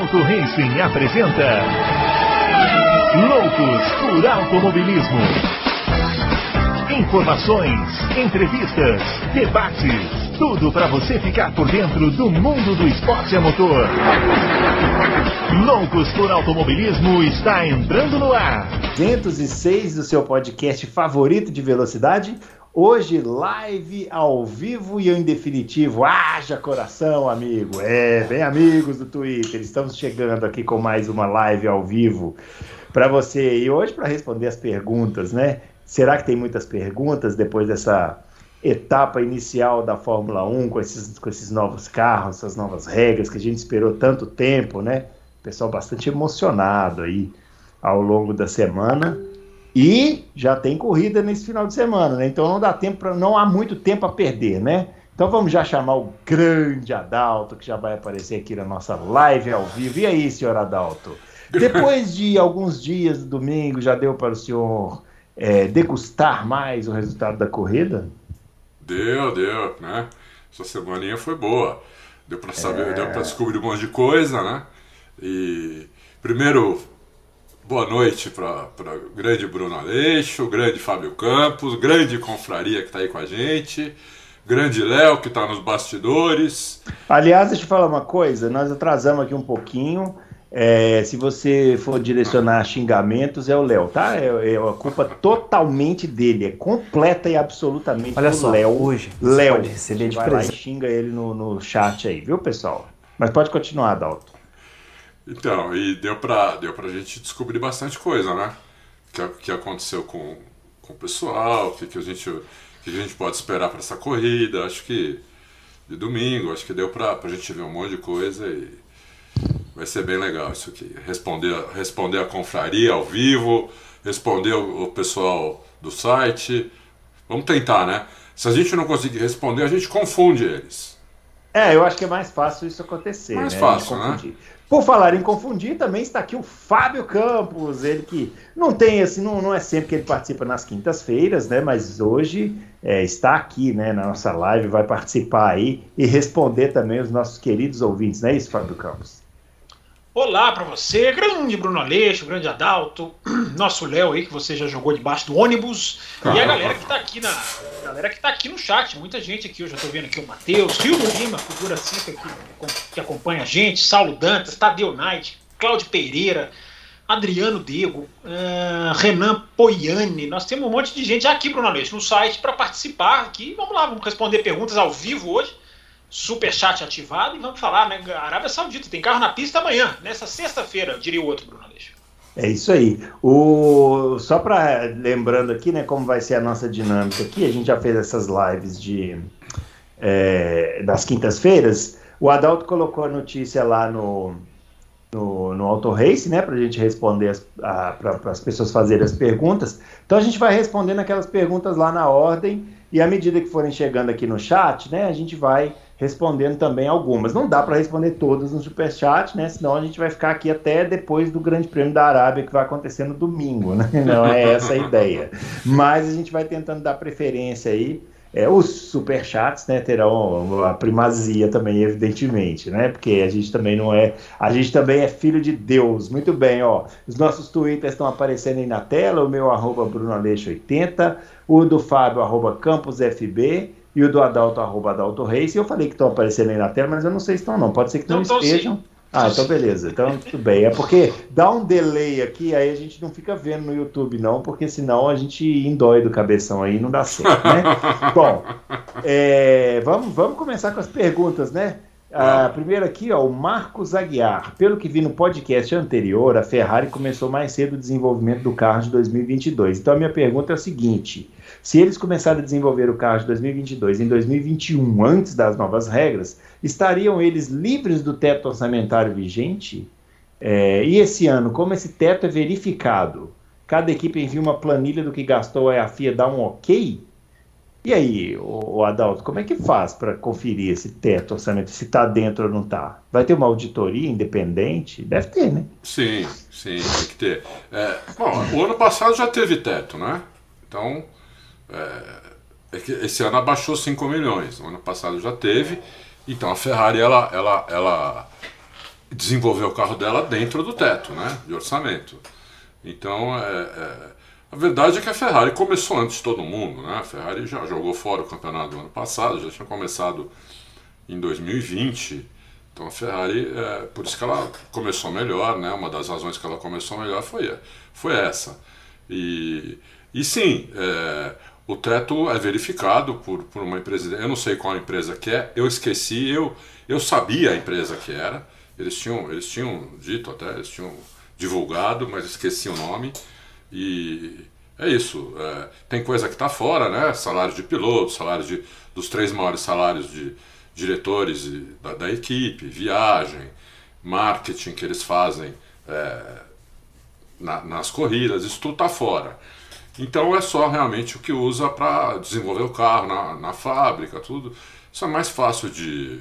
Auto Racing apresenta Loucos por Automobilismo. Informações, entrevistas, debates, tudo para você ficar por dentro do mundo do esporte a motor. Loucos por Automobilismo está entrando no ar. 206 do seu podcast favorito de velocidade. Hoje, live ao vivo e em definitivo. Haja coração, amigo. É, bem amigos do Twitter. Estamos chegando aqui com mais uma live ao vivo para você. E hoje, para responder as perguntas, né? Será que tem muitas perguntas depois dessa etapa inicial da Fórmula 1 com esses, com esses novos carros, essas novas regras que a gente esperou tanto tempo, né? Pessoal bastante emocionado aí ao longo da semana. E já tem corrida nesse final de semana, né? Então não dá tempo para não há muito tempo a perder, né? Então vamos já chamar o grande Adalto, que já vai aparecer aqui na nossa live ao vivo. E aí, senhor Adalto? Depois de alguns dias do domingo, já deu para o senhor é, degustar mais o resultado da corrida? Deu, deu, né? Essa semaninha foi boa. Deu para saber, é... deu para descobrir um monte de coisa, né? E primeiro Boa noite para o grande Bruno Aleixo, grande Fábio Campos, grande Confraria que está aí com a gente, grande Léo que está nos bastidores. Aliás, deixa eu falar uma coisa, nós atrasamos aqui um pouquinho. É, se você for direcionar xingamentos, é o Léo, tá? É, é a culpa totalmente dele, é completa e absolutamente Olha do Léo. Hoje, Léo, pode receber de vai presente. lá e xinga ele no, no chat aí, viu, pessoal? Mas pode continuar, Dalton. Então, e deu pra, deu pra gente descobrir bastante coisa, né? O que, que aconteceu com, com o pessoal, o que, que, a gente, que, a gente pode esperar para essa corrida. Acho que de domingo, acho que deu pra, pra gente ver um monte de coisa e vai ser bem legal isso aqui. Responder, responder a confraria ao vivo, responder o pessoal do site. Vamos tentar, né? Se a gente não conseguir responder, a gente confunde eles. É, eu acho que é mais fácil isso acontecer. Mais né? fácil, né? Por falar em confundir, também está aqui o Fábio Campos, ele que não tem assim, não, não é sempre que ele participa nas quintas-feiras, né? Mas hoje é, está aqui, né, na nossa live, vai participar aí e responder também os nossos queridos ouvintes, não é isso, Fábio Campos? Olá para você, grande Bruno Aleixo, grande Adalto, nosso Léo aí que você já jogou debaixo do ônibus. E a galera que tá aqui na galera que tá aqui no chat, muita gente aqui, eu já tô vendo aqui o Matheus, Rio Lima, figura cinco aqui que acompanha a gente, Saulo Dantas, Tadeu Knight, Cláudio Pereira, Adriano Dego, uh, Renan Poiani, nós temos um monte de gente aqui, Bruno Aleixo, no site para participar aqui, vamos lá, vamos responder perguntas ao vivo hoje super chat ativado e vamos falar, né? Arábia Saudita tem carro na pista amanhã, nessa sexta-feira, diria o outro, Bruno Aleixo. É isso aí. O... Só para lembrando aqui, né, como vai ser a nossa dinâmica aqui, a gente já fez essas lives de é, das quintas-feiras. O Adalto colocou a notícia lá no, no, no Auto Race, né, para a gente responder para as pessoas fazerem as perguntas. Então a gente vai respondendo aquelas perguntas lá na ordem e à medida que forem chegando aqui no chat, né, a gente vai respondendo também algumas. Não dá para responder todas no superchat, né? Senão a gente vai ficar aqui até depois do Grande Prêmio da Arábia, que vai acontecer no domingo, né? Não é essa a ideia. Mas a gente vai tentando dar preferência aí. É, os superchats né, terão a primazia também, evidentemente, né? Porque a gente também não é. A gente também é filho de Deus. Muito bem, ó. Os nossos twitters estão aparecendo aí na tela, o meu arroba BrunoAleixo80, o do Fábio, arroba CampusFB e o do Adalto, arroba Adalto Reis. E eu falei que estão aparecendo aí na tela, mas eu não sei se estão não. Pode ser que não, não estejam. Sim. Ah, então beleza. Então tudo bem. É porque dá um delay aqui, aí a gente não fica vendo no YouTube, não, porque senão a gente indói do cabeção aí não dá certo, né? Bom, é, vamos, vamos começar com as perguntas, né? A primeira aqui, ó, o Marcos Aguiar. Pelo que vi no podcast anterior, a Ferrari começou mais cedo o desenvolvimento do carro de 2022. Então a minha pergunta é a seguinte: se eles começarem a desenvolver o carro de 2022 em 2021, antes das novas regras, estariam eles livres do teto orçamentário vigente? É, e esse ano, como esse teto é verificado? Cada equipe envia uma planilha do que gastou, e a FIA dá um ok? E aí, o, Adalto, como é que faz para conferir esse teto orçamento, se está dentro ou não está? Vai ter uma auditoria independente? Deve ter, né? Sim, sim, tem que ter. É, bom, o ano passado já teve teto, né? Então, é, é esse ano abaixou 5 milhões, o ano passado já teve. Então a Ferrari ela, ela, ela desenvolver o carro dela dentro do teto, né, de orçamento. Então, é, é, a verdade é que a Ferrari começou antes de todo mundo, né? A Ferrari já jogou fora o campeonato do ano passado, já tinha começado em 2020. Então a Ferrari, é, por isso que ela começou melhor, né? Uma das razões que ela começou melhor foi, foi essa. E, e sim, é, o teto é verificado por, por uma empresa, eu não sei qual empresa que é, eu esqueci, eu, eu sabia a empresa que era, eles tinham, eles tinham dito até, eles tinham divulgado, mas esqueci o nome. E é isso. É, tem coisa que está fora, né? Salário de piloto, salário de, dos três maiores salários de diretores da, da equipe, viagem, marketing que eles fazem é, na, nas corridas, isso tudo está fora. Então é só realmente o que usa para desenvolver o carro na, na fábrica, tudo. Isso é mais fácil de,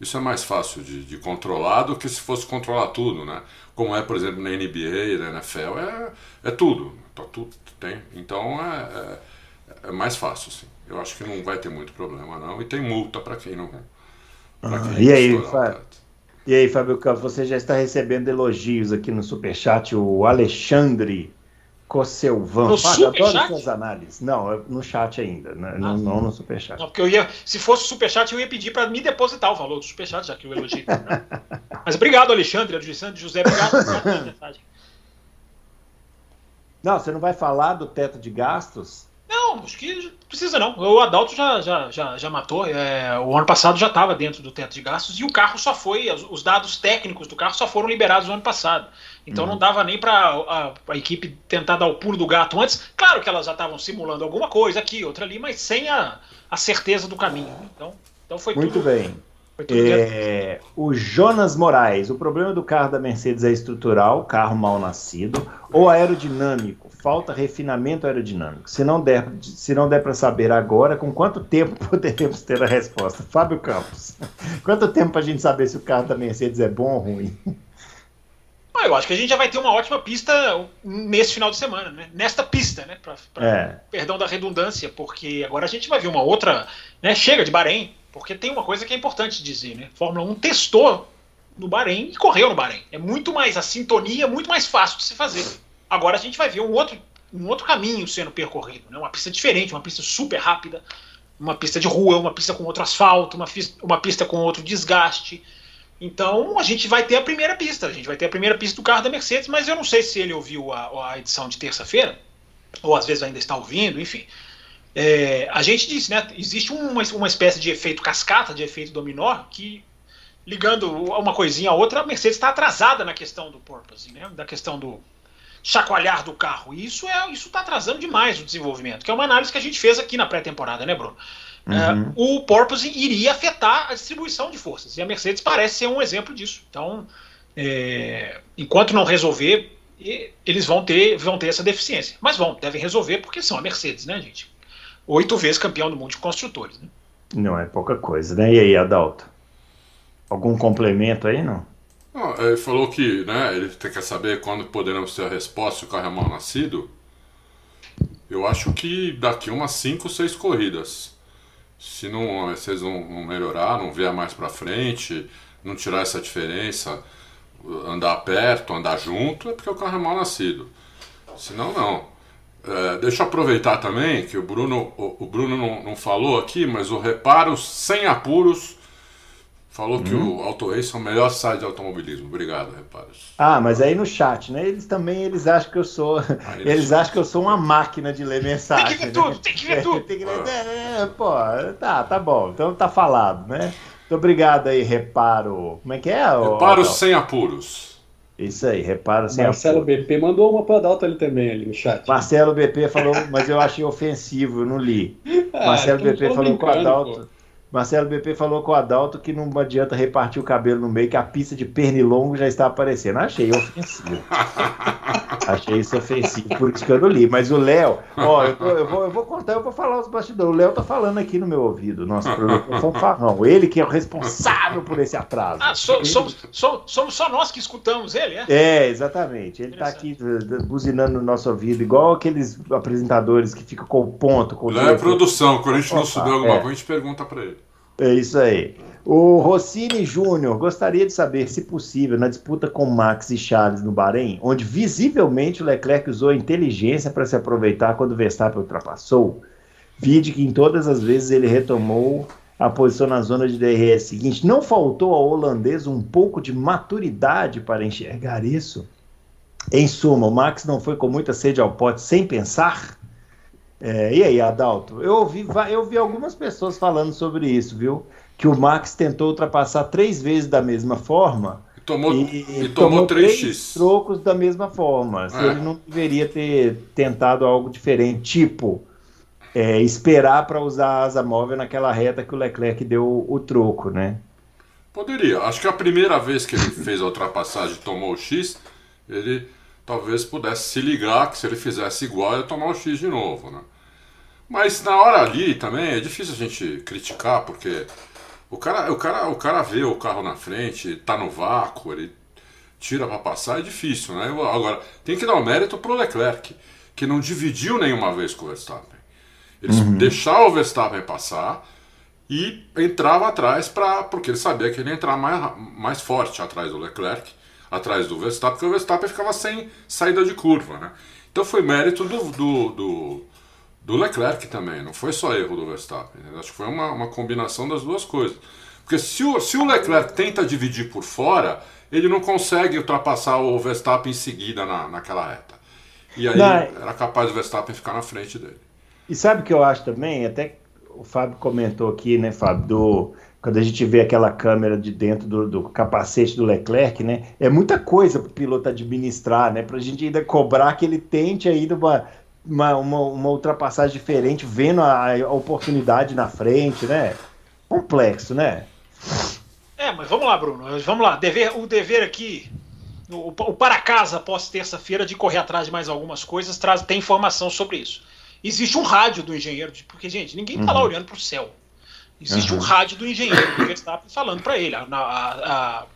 isso é mais fácil de, de, controlar do que se fosse controlar tudo, né? Como é, por exemplo, na NBA, na NFL, é, é tudo. Tá, tudo tem. Então é, é, é, mais fácil, sim. Eu acho que não vai ter muito problema, não. E tem multa para quem não. Ah, quem e, aí, Fábio, e aí, Fábio Campos, você já está recebendo elogios aqui no Superchat. O Alexandre Cosselvan. No Fábio, adoro suas análises. Não, no chat ainda, né? ah, não, não, no superchat. Não, porque eu ia, se fosse superchat, eu ia pedir para me depositar o valor do superchat, já que eu elogio. Mas obrigado, Alexandre, Alexandre José, obrigado pela mensagem. Não, você não vai falar do teto de gastos? Não, acho que precisa não. O Adalto já, já, já, já matou. É, o ano passado já estava dentro do teto de gastos e o carro só foi, os dados técnicos do carro só foram liberados no ano passado. Então uhum. não dava nem para a, a, equipe tentar dar o pulo do gato antes. Claro que elas já estavam simulando alguma coisa aqui, outra ali, mas sem a, a certeza do caminho. Então, então foi Muito tudo, bem. Foi tudo é, o Jonas Moraes, o problema do carro da Mercedes é estrutural, carro mal nascido, ou aerodinâmico? Falta refinamento aerodinâmico. Se não der, se não der para saber agora, com quanto tempo poderemos ter a resposta? Fábio Campos, quanto tempo para a gente saber se o carro da Mercedes é bom ou ruim? Ah, eu acho que a gente já vai ter uma ótima pista nesse final de semana, né? Nesta pista, né? Pra, pra, é. Perdão da redundância, porque agora a gente vai ver uma outra. Né? Chega de Bahrein, porque tem uma coisa que é importante dizer, né? Fórmula 1 testou no Bahrein e correu no Bahrein. É muito mais a sintonia, muito mais fácil de se fazer. Agora a gente vai ver um outro, um outro caminho sendo percorrido, né? uma pista diferente, uma pista super rápida, uma pista de rua, uma pista com outro asfalto, uma, uma pista com outro desgaste. Então a gente vai ter a primeira pista, a gente vai ter a primeira pista do carro da Mercedes, mas eu não sei se ele ouviu a, a edição de terça-feira, ou às vezes ainda está ouvindo, enfim. É, a gente disse, né? Existe uma, uma espécie de efeito cascata, de efeito dominó, que ligando uma coisinha a outra, a Mercedes está atrasada na questão do porpoise, né? Da questão do, chacoalhar do carro. E isso é isso está atrasando demais o desenvolvimento, que é uma análise que a gente fez aqui na pré-temporada, né, Bruno? Uhum. É, o porpoise iria afetar a distribuição de forças e a Mercedes parece ser um exemplo disso. Então, é, enquanto não resolver, eles vão ter, vão ter essa deficiência. Mas vão, devem resolver porque são a Mercedes, né, gente? Oito vezes campeão do mundo de construtores. Né? Não é pouca coisa, né? E aí, Adalto? Algum complemento aí, não? Não, ele falou que né, ele quer saber quando poderemos ter a resposta se o carro é mal nascido. Eu acho que daqui umas 5, 6 corridas. Se não, vocês não, não melhorar, não vier mais para frente, não tirar essa diferença, andar perto, andar junto, é porque o carro é mal nascido. Senão, não. É, deixa eu aproveitar também que o Bruno, o, o Bruno não, não falou aqui, mas o reparo sem apuros Falou que hum. o AutoAce é o melhor site de automobilismo. Obrigado, reparos. Ah, mas aí no chat, né? Eles também eles acham que eu sou. Ah, eles, acham que eu sou uma máquina de ler mensagem. Tem que ver né? tudo, tem que ver tudo. tem que ver... é, pô, tá, tá bom. Então tá falado, né? Muito obrigado aí, reparo. Como é que é? Reparo sem apuros. Isso aí, reparo sem Marcelo apuros. BP mandou uma para Dalton ali também, ali no chat. Marcelo BP falou, mas eu achei ofensivo, eu não li. Ah, Marcelo BP falou com o Adalto. Marcelo BP falou com o Adalto que não adianta repartir o cabelo no meio, que a pista de pernilongo já está aparecendo. Achei ofensivo. Achei isso ofensivo, por isso que eu não li. Mas o Léo, ó, eu, eu, vou, eu vou contar, eu vou falar os bastidores. O Léo tá falando aqui no meu ouvido, nosso produtor fanfarrão. Ele que é o responsável por esse atraso. Ah, so, somos, so, somos só nós que escutamos ele, é? É, exatamente. Ele tá aqui buzinando no nosso ouvido, igual aqueles apresentadores que ficam com o ponto. Com Léo é produção, quando a gente não souber alguma é. coisa, a gente pergunta para ele. É isso aí. O Rossini Júnior gostaria de saber, se possível, na disputa com Max e Charles no Bahrein, onde visivelmente o Leclerc usou a inteligência para se aproveitar quando o Verstappen ultrapassou, vide que em todas as vezes ele retomou a posição na zona de DRS seguinte. Não faltou ao holandês um pouco de maturidade para enxergar isso? Em suma, o Max não foi com muita sede ao pote sem pensar? É, e aí, Adalto? Eu ouvi, eu vi algumas pessoas falando sobre isso, viu? Que o Max tentou ultrapassar três vezes da mesma forma. E tomou, e, e tomou, tomou 3x. trocos da mesma forma. É. Ele não deveria ter tentado algo diferente, tipo é, esperar para usar a asa móvel naquela reta que o Leclerc deu o troco, né? Poderia. Acho que a primeira vez que ele fez a ultrapassagem e tomou o X, ele talvez pudesse se ligar que se ele fizesse igual, ia tomar o X de novo, né? Mas na hora ali também é difícil a gente criticar, porque o cara, o cara, o cara vê o carro na frente, tá no vácuo, ele tira para passar, é difícil, né? Agora, tem que dar o mérito pro Leclerc, que não dividiu nenhuma vez com o Verstappen. Ele uhum. deixava o Verstappen passar e entrava atrás para porque ele sabia que ele ia entrar mais, mais forte atrás do Leclerc, atrás do Verstappen, porque o Verstappen ficava sem saída de curva, né? Então foi mérito do, do, do do Leclerc também, não foi só erro do Verstappen. Né? Acho que foi uma, uma combinação das duas coisas. Porque se o, se o Leclerc tenta dividir por fora, ele não consegue ultrapassar o Verstappen em seguida na, naquela reta. E aí não, era capaz o Verstappen ficar na frente dele. E sabe o que eu acho também? Até o Fábio comentou aqui, né, Fábio, do, quando a gente vê aquela câmera de dentro do, do capacete do Leclerc, né? É muita coisa para o piloto administrar, né? Para a gente ainda cobrar que ele tente ainda uma, uma, uma, uma ultrapassagem diferente, vendo a, a, oportunidade na frente, né? Complexo, né? É, mas vamos lá, Bruno. Vamos lá. Dever, o dever aqui, o, o para casa após terça-feira de correr atrás de mais algumas coisas, traz, tem informação sobre isso. Existe um rádio do engenheiro, porque, gente, ninguém está uhum. lá olhando para o céu. Existe uhum. um rádio do engenheiro do Verstappen falando para ele: a, a,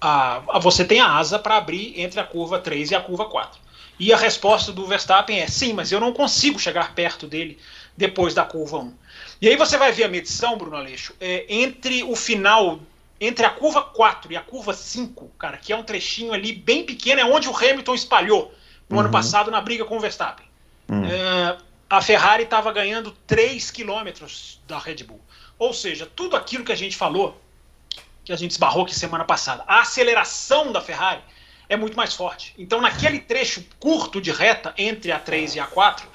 a, você tem a asa para abrir entre a curva 3 e a curva 4. E a resposta do Verstappen é: sim, mas eu não consigo chegar perto dele depois da curva 1. E aí você vai ver a medição, Bruno Aleixo, é, entre o final, entre a curva 4 e a curva 5, cara, que é um trechinho ali bem pequeno, é onde o Hamilton espalhou no uhum. ano passado na briga com o Verstappen. Uhum. É, a Ferrari estava ganhando 3 quilômetros da Red Bull. Ou seja, tudo aquilo que a gente falou, que a gente esbarrou aqui semana passada, a aceleração da Ferrari é muito mais forte. Então, naquele trecho curto de reta entre a 3 e a 4,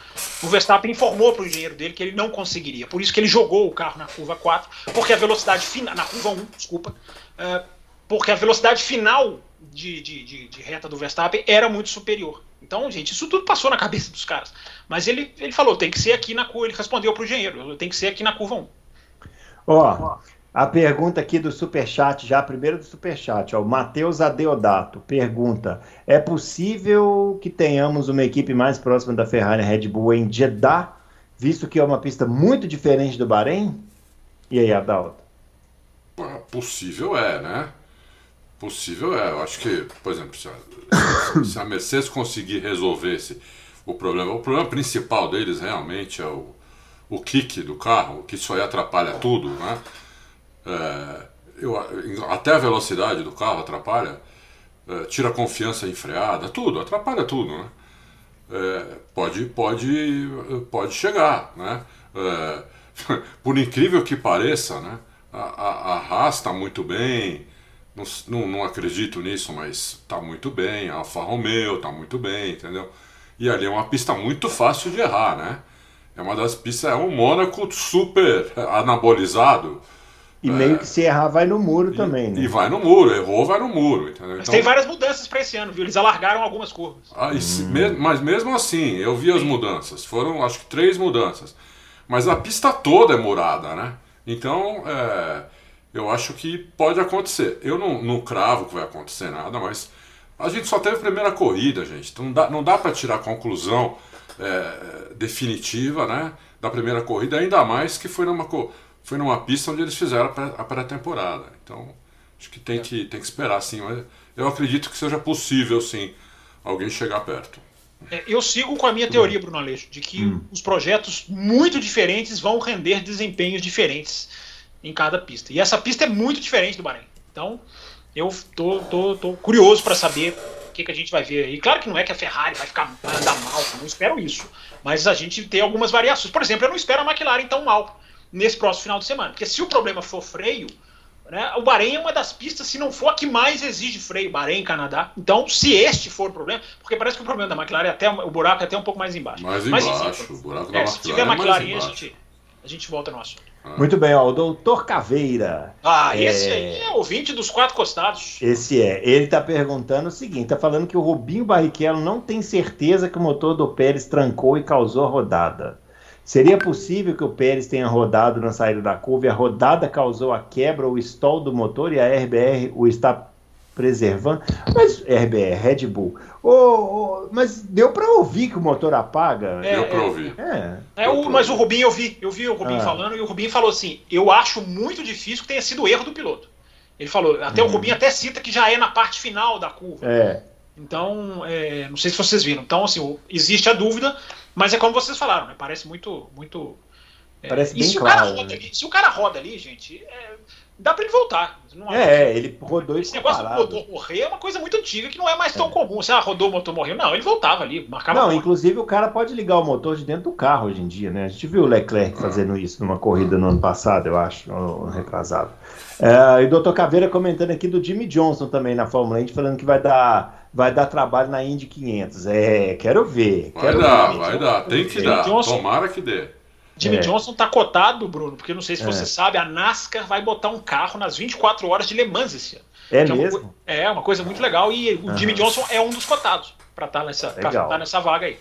o Verstappen informou para o engenheiro dele que ele não conseguiria. Por isso que ele jogou o carro na curva 4, porque a velocidade final. Na curva 1, desculpa. Uh, porque a velocidade final de, de, de, de, reta do Verstappen era muito superior. Então, gente, isso tudo passou na cabeça dos caras. Mas ele, ele falou, tem que ser aqui na curva. Ele respondeu para o engenheiro, tem que ser aqui na curva 1. Ó, a pergunta aqui do Superchat, já a primeira do Superchat, ó, o Matheus Adeodato pergunta: é possível que tenhamos uma equipe mais próxima da Ferrari Red Bull em Jeddah, visto que é uma pista muito diferente do Bahrein? E aí, Adalto? Possível é, né? Possível é. Eu acho que, por exemplo, se a, se a Mercedes conseguir resolver esse, o problema, o problema principal deles realmente é o, o kick do carro, que isso aí atrapalha tudo, né? É, eu, até a velocidade do carro atrapalha, é, tira a confiança em freada, tudo, atrapalha tudo, né? É, pode, pode, pode chegar, né? É, por incrível que pareça, né? A, a, a Haas está muito bem, não, não, não, acredito nisso, mas está muito bem, a Alfa Romeo está muito bem, entendeu? E ali é uma pista muito fácil de errar, né? É uma das pistas, é um Mônaco super anabolizado, e é. meio que se errar, vai no muro e, também, né? E vai no muro, errou, vai no muro. Entendeu? Mas então, tem várias mudanças para esse ano, viu? Eles alargaram algumas curvas. Ah, se, me, mas mesmo assim, eu vi as mudanças. Foram, acho que, três mudanças. Mas a pista toda é murada, né? Então, é, eu acho que pode acontecer. Eu não, não cravo que vai acontecer nada, mas a gente só teve a primeira corrida, gente. Então não dá, não dá para tirar a conclusão é, definitiva, né? Da primeira corrida, ainda mais que foi numa foi numa pista onde eles fizeram a pré-temporada. Então, acho que tem, é. que tem que esperar, sim. Mas eu acredito que seja possível, sim, alguém chegar perto. É, eu sigo com a minha teoria, Bruno Aleixo, de que hum. os projetos muito diferentes vão render desempenhos diferentes em cada pista. E essa pista é muito diferente do Bahrein. Então, eu tô, tô, tô curioso para saber o que, que a gente vai ver aí. Claro que não é que a Ferrari vai ficar vai andar mal, não espero isso. Mas a gente tem algumas variações. Por exemplo, eu não espero a McLaren tão mal nesse próximo final de semana. Porque se o problema for freio, né, o Bahrein é uma das pistas, se não for a que mais exige freio, Bahrein, Canadá. Então, se este for o problema, porque parece que o problema da McLaren é até o buraco é até um pouco mais embaixo. Mais Mas, embaixo, enfim, o buraco é, da se McLaren tiver é McLaren, a gente, a gente volta no assunto. Muito bem, ó, o doutor Caveira. Ah, É. esse aí é ouvinte dos quatro costados. Esse é. Ele tá perguntando o seguinte: tá falando que o Rubinho Barrichello não tem certeza que o motor do Pérez trancou e causou a rodada. Seria possível que o Pérez tenha rodado na saída da curva e a rodada causou a quebra ou stall do motor e a RBR o está preservando? Mas, RBR, Red Bull. Ô, ô, mas deu para ouvir que o motor apaga? É, Deu pra ouvir. É. É, o, mas o Rubinho eu vi, eu vi o Rubinho Ah. falando e o Rubinho falou assim: eu acho muito difícil que tenha sido erro do piloto. Ele falou, até o Rubinho até cita que já é na parte final da curva. É. Então, é, não sei se vocês viram. Então, assim, existe a dúvida, mas é como vocês falaram, né? Parece muito. muito é, Parece e bem se o claro, cara roda né? ali, se o cara roda ali, gente, é, dá pra ele voltar. Não É, ele rodou e Esse negócio do motor morrer é uma coisa muito antiga que não é mais tão comum. Você ah, rodou o motor morreu. Não, ele voltava ali, marcava Não, inclusive o cara pode ligar o motor de dentro do carro hoje em dia, né? A gente viu o Leclerc fazendo isso numa corrida no ano passado, eu acho, retrasado. É, e o Dr. Caveira comentando aqui do Jimmy Johnson também na Fórmula 1, falando que vai dar, vai dar trabalho na Indy 500. É, quero ver. Vai quero dar, ver. vai dar. Tem que dar. Johnson- Tomara que dê. Jimmy É. Johnson tá cotado, Bruno, porque não sei se É. você sabe, a NASCAR vai botar um carro nas 24 horas de Le Mans esse ano. É uma mesmo? co- É uma coisa muito legal e o Aham. Jimmy Johnson é um dos cotados para estar nessa, pra Legal. tá nessa vaga aí.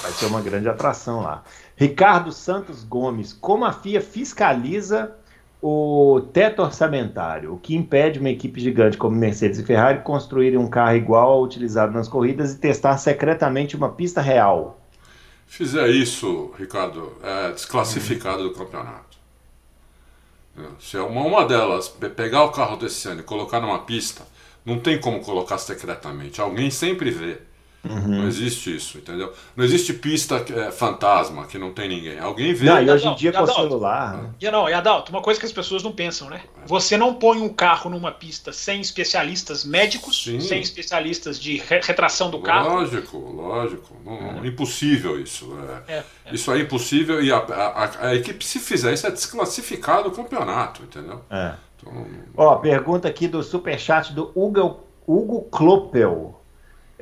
Vai ser uma grande atração lá. Ricardo Santos Gomes, como a FIA fiscaliza o teto orçamentário, o que impede uma equipe gigante como Mercedes e Ferrari construírem um carro igual ao utilizado nas corridas e testar secretamente uma pista real? Fizer isso, Ricardo, é desclassificado do campeonato. Se é uma, uma delas pe- pegar o carro desse ano e colocar numa pista, não tem como colocar secretamente. Alguém sempre vê. Uhum. Não existe isso, entendeu? Não existe pista que é, fantasma que não tem ninguém. Alguém vê. Não, e hoje em dia com o celular, né? E não, e Adalto, uma coisa que as pessoas não pensam, né? Você não põe um carro numa pista sem especialistas médicos, Sim. sem especialistas de re- retração do carro. Lógico, lógico. Não, não- impossível isso. é. É, é. Isso é impossível e a, a- a- a equipe, se fizer isso, é desclassificado do campeonato, entendeu? É. Então, Ó, pergunta aqui do superchat do Hugo, Hugo Kloppel.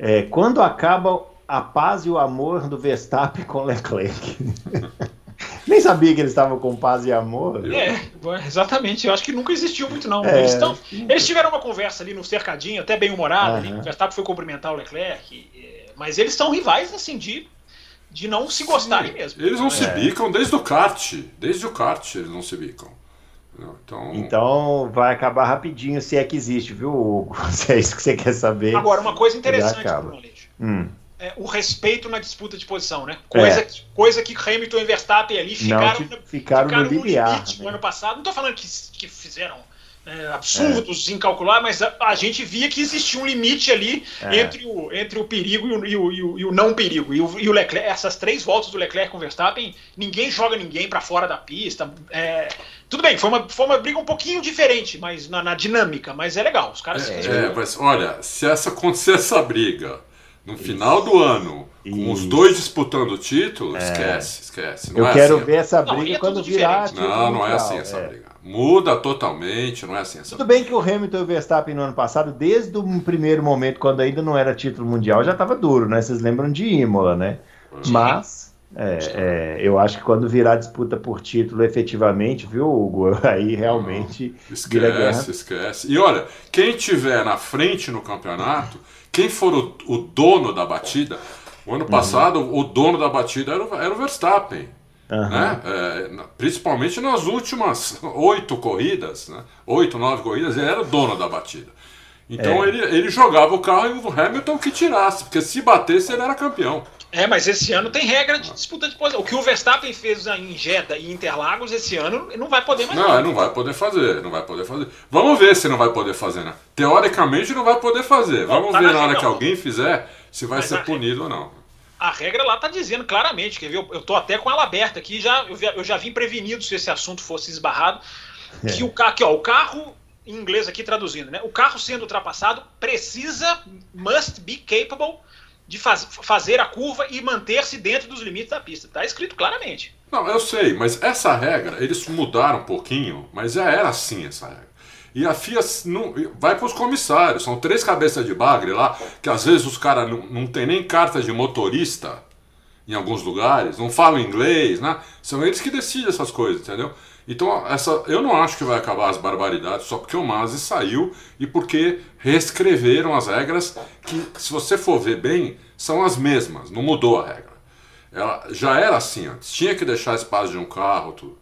É, quando acaba a paz e o amor do Verstappen com Leclerc? Nem sabia que eles estavam com paz e amor. É, exatamente. Eu acho que nunca existiu muito, não. É. Eles, tão- eles tiveram uma conversa ali no cercadinho, até bem humorada. ali. Aham. O Verstappen foi cumprimentar o Leclerc. é, Mas eles são rivais, assim, de, de não se gostarem mesmo. Eles não se É. bicam desde o kart. Desde o kart eles não se bicam. Então, Então vai acabar rapidinho se é que existe, viu, Hugo? Se é isso que você quer saber. Agora, uma coisa interessante, acaba. Bruno Hum, é o respeito na disputa de posição, né? Coisa, É. que, coisa que Hamilton e Verstappen ali ficaram, te- ficaram no limiar, limite né? no ano passado. Não tô falando que, que fizeram é, absurdos, incalculáveis, mas a, a gente via que existia um limite ali É. entre, o, entre o perigo e o, e o- e o- e o não perigo. E o, e o Leclerc, essas três voltas do Leclerc com o Verstappen, ninguém joga ninguém para fora da pista. É, tudo bem, foi uma, foi uma briga um pouquinho diferente, mas na, na dinâmica, mas é legal. Os caras se é, respeitam. mas olha, se essa acontecer essa briga no final do ano, com os Isso. dois disputando o título, esquece, esquece. Não eu é quero assim. ver essa Não, briga é quando tudo virar. título Não, não é assim essa é. briga. Muda totalmente, não é assim essa Tudo bem que o Hamilton e o Verstappen no ano passado, desde o primeiro momento, quando ainda não era título mundial, já estava duro, né? Vocês lembram de Imola, né? Mas é, é, eu acho que quando virar disputa por título efetivamente, viu, Hugo? Aí realmente vira guerra. Esquece, esquece. E olha, quem tiver na frente no campeonato, quem for o, o dono da batida, o Uhum. ano passado o dono da batida era, o- era o Verstappen. Aham. Né? É, principalmente nas últimas oito corridas, né? oito, nove corridas, ele era o dono da batida. Então É. ele, ele jogava o carro e o Hamilton que tirasse, porque se batesse ele era campeão. É, mas esse ano tem regra de disputa de posição. O que o Verstappen fez em Jeddah e Interlagos esse ano não vai poder mais. Não, ele não vai poder fazer, não vai poder fazer. Vamos ver se não vai poder fazer, né? Teoricamente não vai poder fazer. Vamos tá ver na na hora que alguém fizer se vai Mas ser na regra- punido ou não. A regra lá tá dizendo claramente, quer ver? Eu, eu tô até com ela aberta aqui, já, eu, já- eu já vim prevenido se esse assunto fosse esbarrado. que o, aqui, ó, o carro, em inglês aqui traduzindo, né? O carro sendo ultrapassado precisa, must be capable de faz, fazer a curva e manter-se dentro dos limites da pista. Está escrito claramente. Não, eu sei, mas essa regra, eles mudaram um pouquinho, mas já era assim essa regra. E a FIA não, vai para os comissários, são três cabeças de bagre lá, que às vezes os caras não, não tem nem carta de motorista em alguns lugares, não falam inglês, né? São eles que decidem essas coisas, entendeu? Então, essa, eu não acho que vai acabar as barbaridades só porque o Masi saiu e porque reescreveram as regras que, se você for ver bem, são as mesmas, não mudou a regra. Ela já era assim antes, tinha que deixar espaço de um carro, tudo.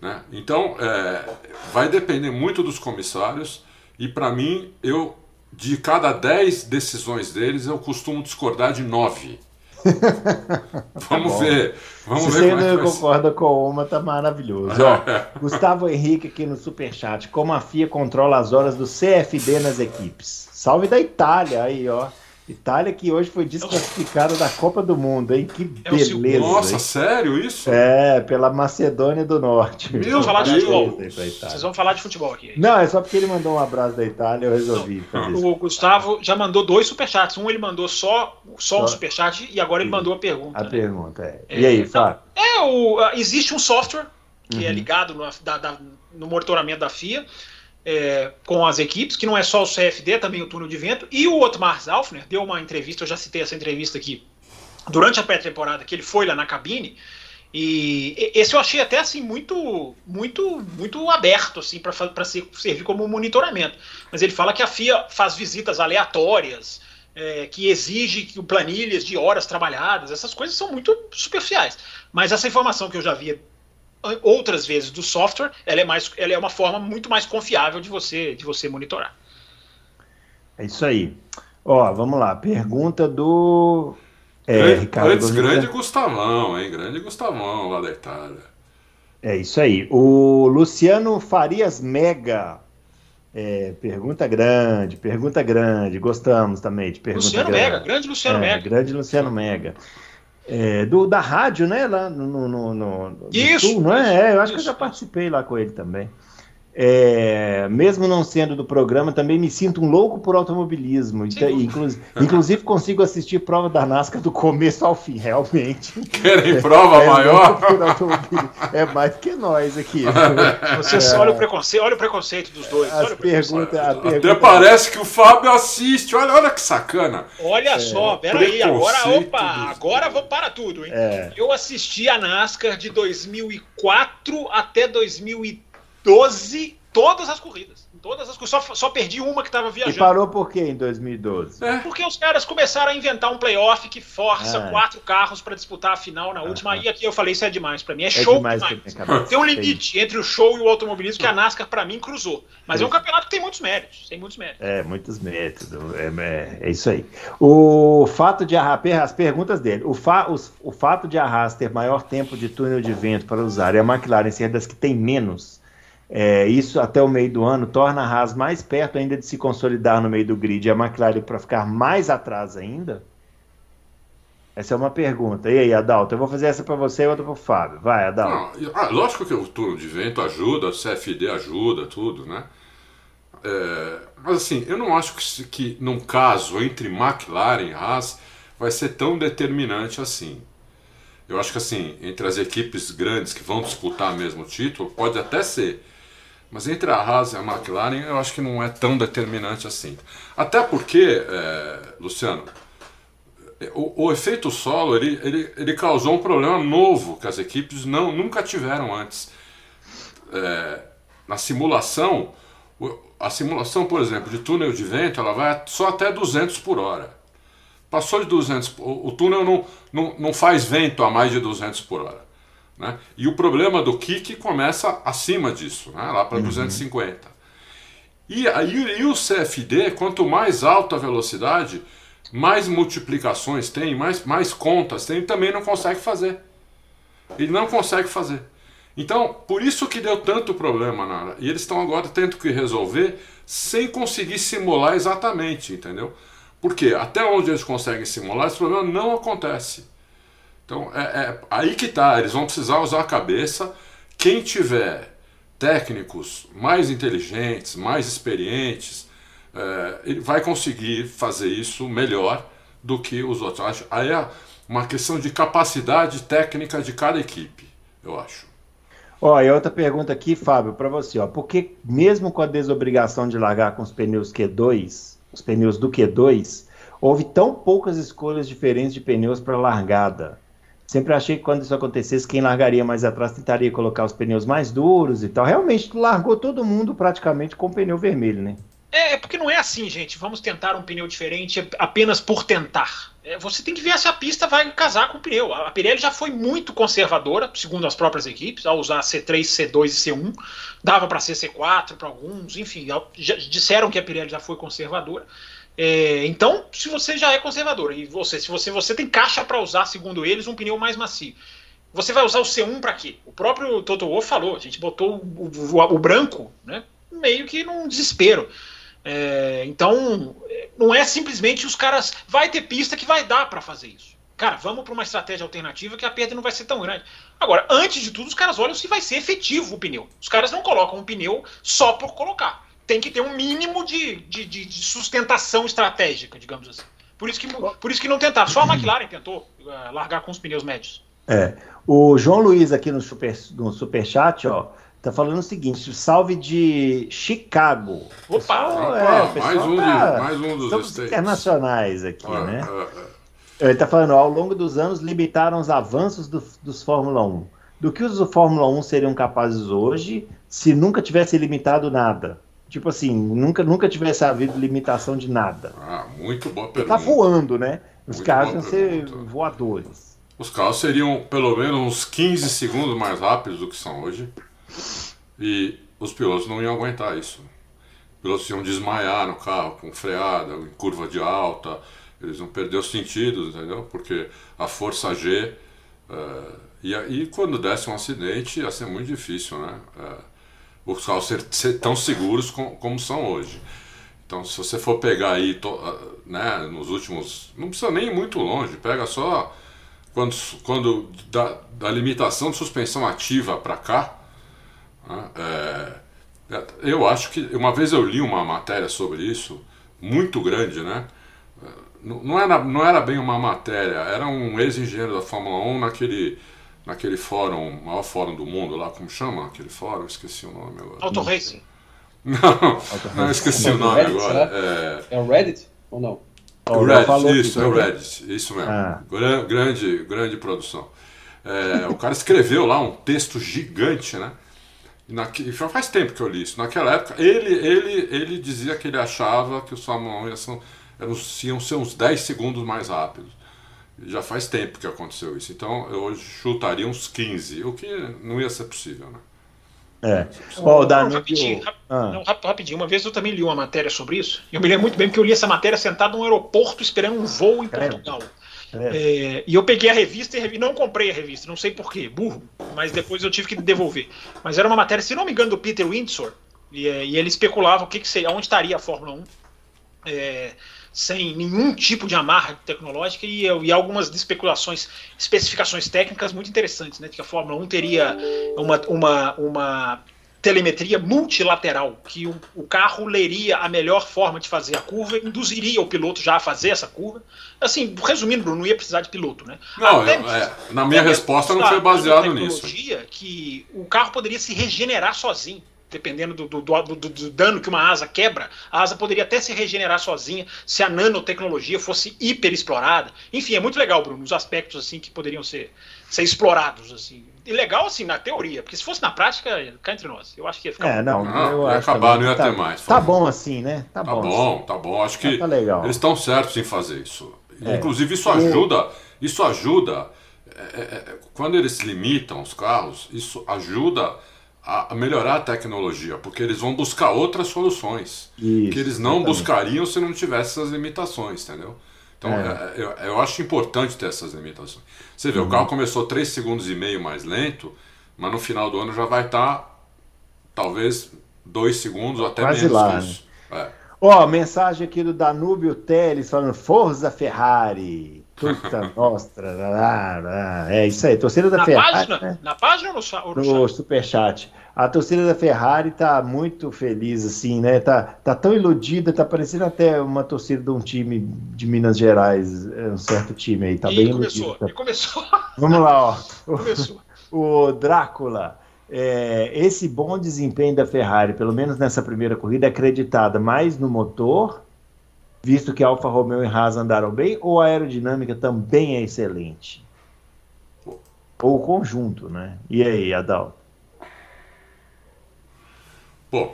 Né? Então, é, vai depender muito dos comissários e, para mim, eu de cada 10 decisões deles, eu costumo discordar de 9. Vamos tá ver. Vamos Se ver você é não concorda com uma, tá maravilhoso. Ó, Gustavo Henrique aqui no Superchat. Como a FIA controla as horas do CFD nas equipes? Salve da Itália aí, ó. Itália que hoje foi desclassificada da Copa do Mundo, hein? Que É beleza. Nossa, hein? sério isso? É, pela Macedônia do Norte. Meu Vamos falar de Deus. futebol. Vocês vão falar de futebol aqui. Não, é só porque ele mandou um abraço da Itália, eu resolvi fazer isso. O Gustavo já mandou dois superchats. Um ele mandou só, só um Só. superchat e agora ele Sim. mandou a pergunta. A né? pergunta é. É, E aí, então, Fábio? É, o, existe um software que é Uhum. ligado no, da- da- no monitoramento da FIA é, com as equipes, que não é só o CFD, é também o túnel de vento. E o Otmar Zalfner deu uma entrevista, eu já citei essa entrevista aqui, durante a pré-temporada, que ele foi lá na cabine. E esse eu achei até assim muito muito muito aberto assim para servir como monitoramento. Mas ele fala que a FIA faz visitas aleatórias, é, que exige planilhas de horas trabalhadas, essas coisas são muito superficiais. Mas essa informação que eu já via outras vezes do software, ela é mais, ela é uma forma muito mais confiável de você de você monitorar. É isso aí. Ó, vamos lá. Pergunta do. É, grande, Ricardo. antes, grande Gustavão, hein? Grande Gustavão lá da Itália. É isso aí. O Luciano Farias Mega. É, pergunta grande, pergunta grande. Gostamos também de pergunta Luciano grande. Mega, grande Luciano É, Mega. grande Luciano Mega. É, do, da rádio, né? Lá no, no, no, no- Isso, Sul, não é? É, eu acho que eu isso, já isso. participei lá com ele também. É, mesmo não sendo do programa, também me sinto um louco por automobilismo. Então, inclu- inclusive, consigo assistir prova da NASCAR do começo ao fim, realmente. Querem prova É maior? É mais que nós aqui. Você só olha o preconceito, olha o preconceito dos dois. As Olha, o preconceito. perguntas, a Até pergunta- parece que o Fábio assiste. Olha, olha que sacana. Olha só, peraí, agora, opa, dos agora vou para tudo, hein? É. Eu assisti a NASCAR de 2004 até 2012, todas as corridas. Todas as corridas. Só, só perdi uma que estava E viajando. parou por quê em 2012? É. Porque os caras começaram a inventar um playoff que força Ah. quatro carros para disputar a final na última. E aqui eu falei, isso é demais para mim. É É show demais demais. Tem um limite entre o show e o automobilismo que a NASCAR, para mim, cruzou. Mas é um campeonato que tem muitos méritos. Tem muitos méritos. É, muitos métodos. É, é- é isso aí. O fato de Arras, per- as perguntas dele. O, fa, os- o fato de Arras ter maior tempo de túnel de vento para usar e a McLaren ser das que tem menos, é, isso até o meio do ano torna a Haas mais perto ainda de se consolidar no meio do grid e a McLaren para ficar mais atrás ainda? Essa é uma pergunta. E aí, Adalto? Eu vou fazer essa para você e outra para o Fábio. Vai, Adalto. Ah, lógico que o turno de vento ajuda, o CFD ajuda, tudo, né? É, mas assim, eu não acho que, que num caso entre McLaren e Haas vai ser tão determinante assim. Eu acho que assim, entre as equipes grandes que vão disputar mesmo o título, pode até ser. Mas entre a Haas e a McLaren, eu acho que não é tão determinante assim. Até porque, é, Luciano, o, o efeito solo ele, ele, ele causou um problema novo que as equipes não, nunca tiveram antes. É, na simulação, a simulação, por exemplo, de túnel de vento, ela vai só até 200 por hora. Passou de 200, o, o túnel não, não, não faz vento a mais de 200 por hora. Né? E o problema do kick começa acima disso, né? lá para 250. E, aí, e o CFD, quanto mais alta a velocidade, mais multiplicações tem, mais, mais contas tem, também não consegue fazer. Ele não consegue fazer. Então, por isso que deu tanto problema, Nara. E eles estão agora tendo que resolver sem conseguir simular exatamente, entendeu? Porque até onde eles conseguem simular, esse problema não acontece. Então, é, é aí que tá. Eles vão precisar usar a cabeça. Quem tiver técnicos mais inteligentes, mais experientes, é, ele vai conseguir fazer isso melhor do que os outros. Aí é uma questão de capacidade técnica de cada equipe, eu acho. Ó, e outra pergunta aqui, Fábio, para você, ó, porque mesmo com a desobrigação de largar com os pneus Q2, os pneus do Q2, houve tão poucas escolhas diferentes de pneus para largada. Sempre achei que quando isso acontecesse, quem largaria mais atrás tentaria colocar os pneus mais duros e tal. Realmente largou todo mundo praticamente com pneu vermelho, né? É, é porque não é assim, gente. Vamos tentar um pneu diferente apenas por tentar. É, você tem que ver se a pista vai casar com o pneu. A Pirelli já foi muito conservadora, segundo as próprias equipes, ao usar C3, C2 e C1. Dava para ser C4 para alguns, enfim, já disseram que a Pirelli já foi conservadora. É, então, se você já é conservador e você, se você, você tem caixa para usar, segundo eles, um pneu mais macio, você vai usar o C1 para quê? O próprio Toto Wolff falou, a gente botou o, o, o branco, né, meio que num desespero. É, então, não é simplesmente os caras. Vai ter pista que vai dar para fazer isso. Cara, vamos para uma estratégia alternativa que a perda não vai ser tão grande. Agora, antes de tudo, os caras olham se vai ser efetivo o pneu. Os caras não colocam um pneu só por colocar. Tem que ter um mínimo de, de, de, de sustentação estratégica, digamos assim. Por isso que, por isso que não tentaram. Só a McLaren tentou uh, largar com os pneus médios. É. O João Luiz aqui no, super, no Superchat, ó. Tá falando o seguinte, salve de Chicago. Opa! Pessoal, é, mais, um tá, de, mais um dos States. internacionais aqui, ah, né? Ah, ah. Ele tá falando, ao longo dos anos limitaram os avanços do, dos Fórmula 1. Do que os Fórmula 1 seriam capazes hoje se nunca tivesse limitado nada? Tipo assim, nunca, nunca tivesse havido limitação de nada. Ah, muito boa tá pergunta. Tá voando, né? Os muito carros iam ser voadores. Os carros seriam pelo menos uns 15 segundos mais rápidos do que são hoje. E os pilotos não iam aguentar isso. Os pilotos iam desmaiar no carro, com freada, em curva de alta, eles iam perder os sentidos, entendeu? Porque a força G. Uh, e aí, quando desse um acidente, ia ser muito difícil, né? Uh, os carros ser, tão seguros com, como são hoje. Então, se você for pegar aí, to, né, nos últimos. Não precisa nem ir muito longe, pega só quando, quando da, da limitação de suspensão ativa para cá né? É, é, eu acho que uma vez eu li uma matéria sobre isso, muito grande, né? É, não era, não era bem uma matéria, era um ex-engenheiro da Fórmula 1 naquele, naquele fórum, maior fórum do mundo lá, como chama aquele fórum? Esqueci o nome agora. Auto Racing. Não, não esqueci o nome Reddit, agora. É... é o Reddit ou não? O Reddit, isso, é o Reddit, isso mesmo. Ah. Grande, grande produção. É, o cara escreveu lá um texto gigante, né? Naque, já faz tempo que eu li isso. Naquela época, ele, ele, ele dizia que ele achava que os Fórmula 1 iam, iam ser uns 10 segundos mais rápidos. Já faz tempo que aconteceu isso. Então eu hoje chutaria uns 15, o que não ia ser possível, né? É. Oh, não, rapidinho, ah. não, rapidinho, uma vez eu também li uma matéria sobre isso. E eu me lembro muito bem porque eu li essa matéria sentado num aeroporto esperando um voo em Portugal. É. É, e eu peguei a revista e não comprei a revista, não sei porquê, burro, mas depois eu tive que devolver. Mas era uma matéria, se não me engano, do Peter Windsor, e, é, e ele especulava o que, que seria, onde estaria a Fórmula 1 é, sem nenhum tipo de amarra tecnológica e, e, algumas especulações, especificações técnicas muito interessantes, né? Que a Fórmula 1 teria uma, uma, uma telemetria multilateral, que o, o, carro leria a melhor forma de fazer a curva, induziria o piloto já a fazer essa curva. Assim, resumindo, Bruno, não ia precisar de piloto, né? Não, eu, é, na minha resposta não foi baseado nisso. que o carro poderia se regenerar sozinho dependendo do, do, do, do, dano que uma asa quebra, a asa poderia até se regenerar sozinha se a nanotecnologia fosse hiper explorada. Enfim, é muito legal, Bruno, os aspectos assim que poderiam ser, ser explorados. assim. E legal, assim, na teoria, porque se fosse na prática, cá entre nós, eu acho que ia ficar. É, não, não eu ia acabar, não ia tá, ter mais. Tá bom assim, né? Tá, tá bom. bom assim. tá bom. Acho que tá legal. eles estão certos em fazer isso. É. Inclusive, isso ajuda. Isso ajuda. É, é, é, quando eles limitam os carros, isso ajuda a melhorar a tecnologia, porque eles vão buscar outras soluções isso, que eles não exatamente. buscariam se não tivesse essas limitações, entendeu? Então, é. eu, eu, acho importante ter essas limitações. Você vê, uhum. o carro começou 3 segundos e meio mais lento, mas no final do ano já vai estar, tá, talvez, 2 segundos ou até Quase menos lá, isso. Né? É. Ó, mensagem aqui do Danúbio Teles falando Forza Ferrari. Puta lá. É isso aí, torcida da Na Ferrari. página? né? Na página ou no, no No chat? superchat. A torcida da Ferrari tá muito feliz, assim, né? Tá, tá tão iludida, tá parecendo até uma torcida de um time de Minas Gerais, é, um certo time aí, tá Ih, bem começou, iludida. e começou, Vamos lá, ó. começou. O Drácula, é, esse bom desempenho da Ferrari, pelo menos nessa primeira corrida, é acreditada mais no motor, visto que Alfa Romeo e Haas andaram bem, ou a aerodinâmica também é excelente? Ou o conjunto, né? E aí, Adal? Pô,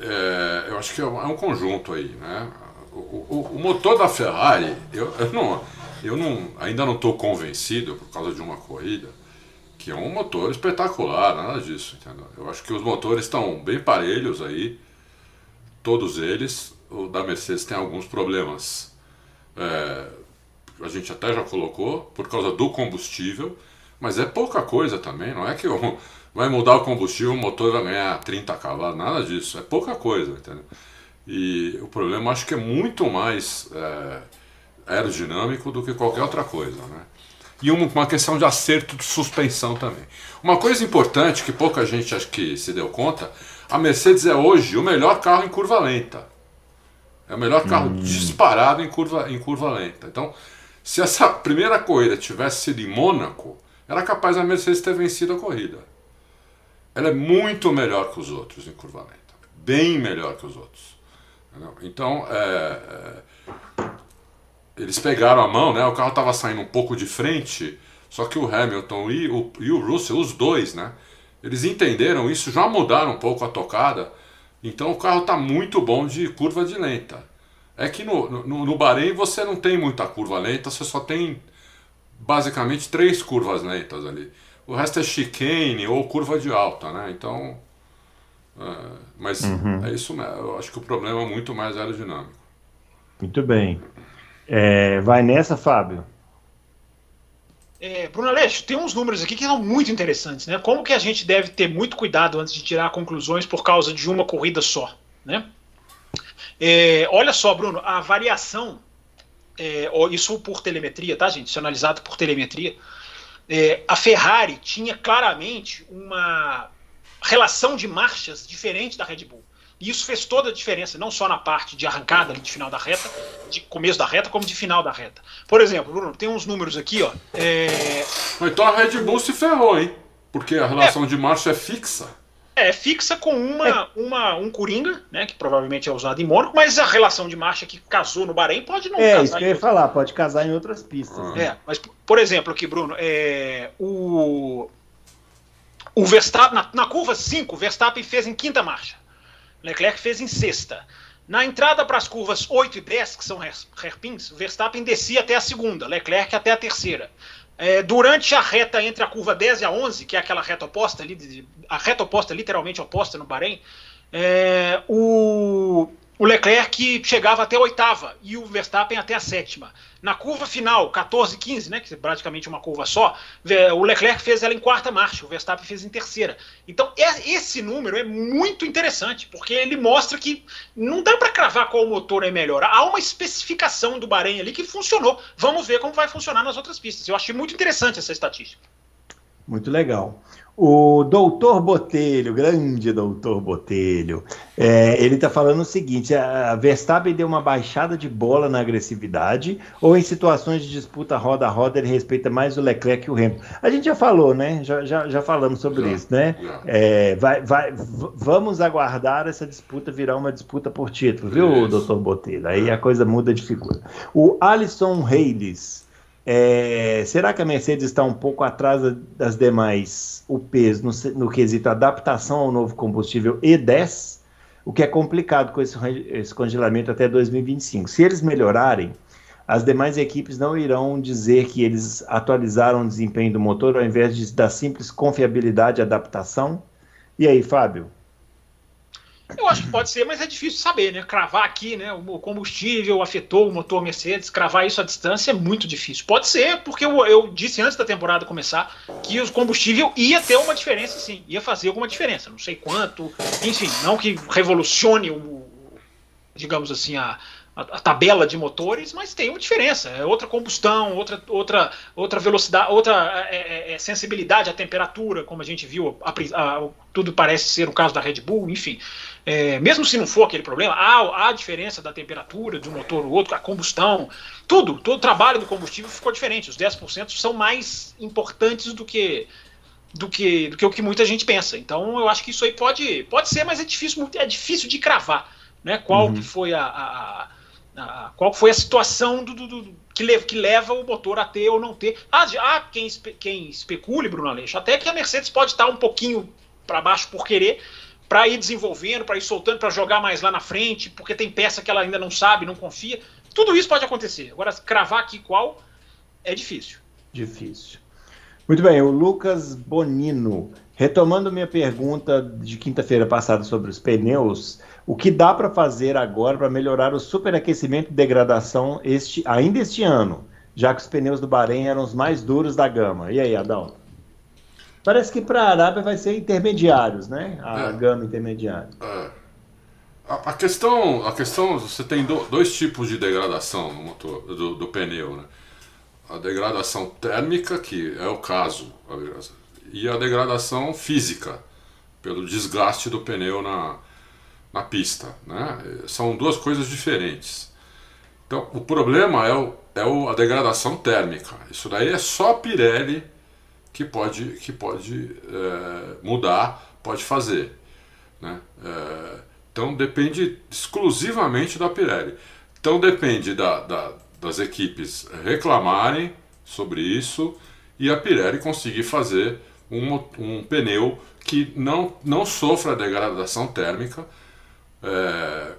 é, eu acho que é um, é conjunto aí, né? O, o- o motor da Ferrari, eu, eu não, eu não, ainda não estou convencido por causa de uma corrida que é um motor espetacular, nada disso, entendeu? Eu acho que os motores estão bem parelhos aí, todos eles. O da Mercedes tem alguns problemas. é, a gente até já colocou por causa do combustível, mas é pouca coisa também, não é que o- vai mudar o combustível, o motor vai ganhar 30 cavalos, nada disso, é pouca coisa, entendeu? E o problema acho que é muito mais é, aerodinâmico do que qualquer outra coisa, né? E uma, uma questão de acerto de suspensão também. Uma coisa importante que pouca gente acho que se deu conta, a Mercedes é hoje o melhor carro em curva lenta. É o melhor carro disparado em curva, em curva lenta. Então, se essa primeira corrida tivesse sido em Mônaco, era capaz a Mercedes ter vencido a corrida. Ela é muito melhor que os outros em curva lenta. Bem melhor que os outros. Entendeu? Então, é, é, eles pegaram a mão, né? O carro estava saindo um pouco de frente, só que o Hamilton e o, e o Russell, os dois, né? Eles entenderam isso, já mudaram um pouco a tocada. Então o carro está muito bom de curva de lenta. É que no, no, no Bahrein você não tem muita curva lenta, você só tem basicamente três curvas lentas ali. O resto é chicane ou curva de alta, né? Então. é, mas é isso mesmo. Eu acho que o problema é muito mais aerodinâmico. Muito bem. É, vai nessa, Fábio? É, Bruno Aleixo, tem uns números aqui que são muito interessantes, né? Como que a gente deve ter muito cuidado antes de tirar conclusões por causa de uma corrida só, né? É, olha só, Bruno, a variação, é, isso por telemetria, tá, gente? Isso é analisado por telemetria. É, a Ferrari tinha claramente uma relação de marchas diferente da Red Bull. E isso fez toda a diferença, não só na parte de arrancada ali de final da reta, de começo da reta, como de final da reta. Por exemplo, Bruno, tem uns números aqui, ó. É, Então a Red Bull se ferrou, hein? Porque a relação de marcha é fixa. é fixa com uma, uma, um Coringa, né? Que provavelmente é usado em Mônaco, mas a relação de marcha que casou no Bahrein pode não É, casar isso que eu ia outro. falar, pode casar em outras pistas. Ah. né? É, mas, por exemplo, aqui, Bruno, é, o, o Verstappen, na, na curva 5, o Verstappen fez em quinta marcha. Leclerc fez em sexta. Na entrada para as curvas 8 e 10, que são hair- hairpins, Verstappen descia até a segunda, Leclerc até a terceira. É, durante a reta entre a curva 10 e a 11, que é aquela reta oposta a reta oposta, literalmente oposta no Bahrein, é, o, o Leclerc chegava até a oitava e o Verstappen até a sétima. Na curva final, 14 15, né, que é praticamente uma curva só, o Leclerc fez ela em quarta marcha, o Verstappen fez em terceira. Então, é- esse número é muito interessante, porque ele mostra que não dá para cravar qual motor é melhor. Há uma especificação do Bahrein ali que funcionou. Vamos ver como vai funcionar nas outras pistas. Eu achei muito interessante essa estatística. Muito legal. O doutor Botelho, grande doutor Botelho, é, ele está falando o seguinte: a Verstappen deu uma baixada de bola na agressividade, ou em situações de disputa roda a roda, ele respeita mais o Leclerc que o Hamilton. A gente já falou, né? Já, já, já falamos sobre Já, isso, né? É, vai, vai, vamos aguardar essa disputa virar uma disputa por título, viu, Isso. doutor Botelho? Aí a coisa muda de figura. O Alisson Reis. É, será que a Mercedes está um pouco atrás da- das demais UPs no, no quesito adaptação ao novo combustível E10? O que é complicado com esse, esse congelamento até 2025. Se eles melhorarem, as demais equipes não irão dizer que eles atualizaram o desempenho do motor ao invés de, da simples confiabilidade e adaptação? E aí, Fábio? Eu acho que pode ser, mas é difícil saber, né? Cravar aqui, né? O combustível afetou o motor Mercedes, cravar isso à distância é muito difícil. Pode ser, porque eu, eu disse antes da temporada começar que o combustível ia ter uma diferença, sim, ia fazer alguma diferença. Não sei quanto, enfim, não que revolucione o, digamos assim, a, a, tabela de motores, mas tem uma diferença. É outra combustão, outra, outra, outra velocidade, outra é, é, é sensibilidade à temperatura, como a gente viu, a, a, tudo parece ser o caso da Red Bull, enfim. É, mesmo se não for aquele problema, há, há a diferença da temperatura de um motor ou outro, a combustão, tudo, todo o trabalho do combustível ficou diferente. Os 10% são mais importantes do que do que, do que o que muita gente pensa. Então eu acho que isso aí pode, pode ser, mas é difícil, é difícil de cravar. Né? Qual uhum. que foi a, a, a, qual foi a situação do, do, do que, le, que, leva o motor a ter ou não ter. Ah, há quem, espe, quem especule, Bruno Aleixo, até que a Mercedes pode estar um pouquinho para baixo por querer, para ir desenvolvendo, para ir soltando, para jogar mais lá na frente, porque tem peça que ela ainda não sabe, não confia. Tudo isso pode acontecer. Agora, cravar aqui qual é difícil. Difícil. Muito bem, o Lucas Bonino. Retomando minha pergunta de quinta-feira passada sobre os pneus, o que dá para fazer agora para melhorar o superaquecimento e degradação este, ainda este ano, já que os pneus do Bahrein eram os mais duros da gama? E aí, Adão? Parece que para a Arábia vai ser intermediários, né? A é. gama intermediária. É. A, a, questão, a questão, você tem do, dois tipos de degradação no motor do, do pneu, né? a degradação térmica, que é o caso, e a degradação física, pelo desgaste do pneu na, na pista. Né? São duas coisas diferentes. Então, o problema é, o, é o, a degradação térmica. Isso daí é só a Pirelli que pode, que pode é, mudar, pode fazer. Né? É, então, depende exclusivamente da Pirelli. Então, depende da, da das equipes reclamarem sobre isso e a Pirelli conseguir fazer um, um pneu que não, não sofra degradação térmica é,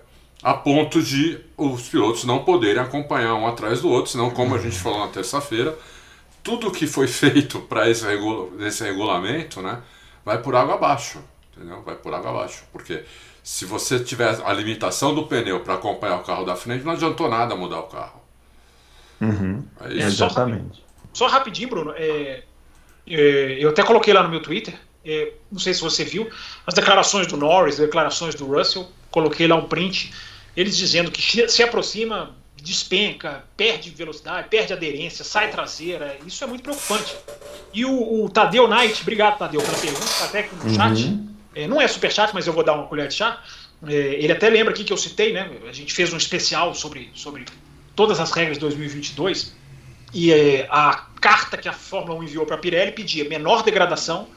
a ponto de os pilotos não poderem acompanhar um atrás do outro, senão, como a gente falou na terça-feira, tudo que foi feito para esse, regula esse regulamento né, vai por água abaixo. Entendeu? Vai por água abaixo. Porque se você tiver a limitação do pneu para acompanhar o carro da frente, não adiantou nada mudar o carro. Uhum. É Exatamente. Só, só, rapidinho, Bruno. É, é, eu até coloquei lá no meu Twitter. É, não sei se você viu as declarações do Norris, declarações do Russell. Coloquei lá um print. Eles dizendo que se aproxima, despenca, perde velocidade, perde aderência, sai traseira. Isso é muito preocupante. E o, o Tadeu Knight, obrigado, Tadeu, pela pergunta, tá até aqui no uhum. chat. É, não é super chat, mas eu vou dar uma colher de chá. É, ele até lembra aqui que eu citei, né? A gente fez um especial sobre, sobre todas as regras de 2022 e é, a carta que a Fórmula 1 enviou para a Pirelli pedia menor degradação,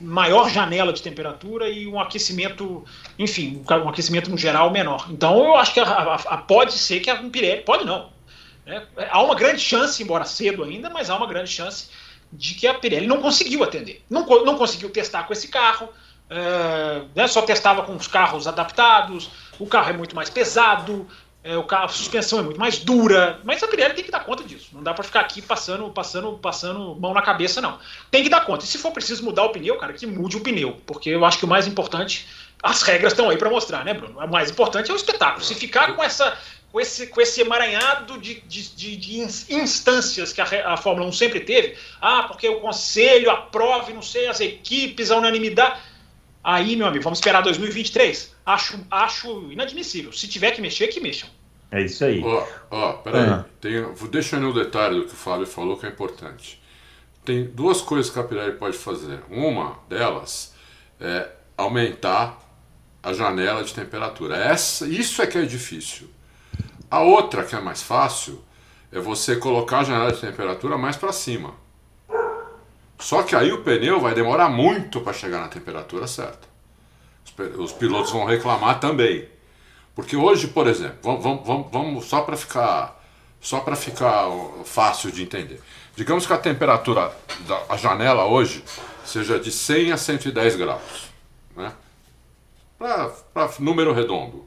maior janela de temperatura e um aquecimento, enfim, um aquecimento no geral menor. Então eu acho que a, a, a pode ser que a Pirelli, pode não. Né? Há uma grande chance, embora cedo ainda, mas há uma grande chance de que a Pirelli não conseguiu atender. Não, não conseguiu testar com esse carro, é, né, só testava com os carros adaptados, o carro é muito mais pesado, é, o carro, a suspensão é muito mais dura, mas a Pirelli tem que dar conta disso. Não dá para ficar aqui passando, passando, passando mão na cabeça, não. Tem que dar conta. E se for preciso mudar o pneu, cara, que mude o pneu, porque eu acho que o mais importante, as regras estão aí para mostrar, né, Bruno? O mais importante é o espetáculo. Se ficar com essa, com esse, com esse emaranhado de, de, de, instâncias que a, a Fórmula 1 sempre teve, ah, porque o conselho aprove, não sei, as equipes, a unanimidade Aí, meu amigo, vamos esperar 2023. Acho, acho inadmissível. Se tiver que mexer, que mexam. É isso aí. Ó, ó, peraí. Ah. Tem, deixa eu no detalhe do que o Fábio falou que é importante. Tem duas coisas que a Pirelli pode fazer. Uma delas é aumentar a janela de temperatura. Essa, isso é que é difícil. A outra, que é mais fácil, é você colocar a janela de temperatura mais para cima. Só que aí o pneu vai demorar muito para chegar na temperatura certa. Os pilotos vão reclamar também. Porque hoje, por exemplo, vamos, vamos, vamos só para ficar só para ficar fácil de entender. Digamos que a temperatura da janela hoje seja de 100 a 110 graus, né? Para número redondo.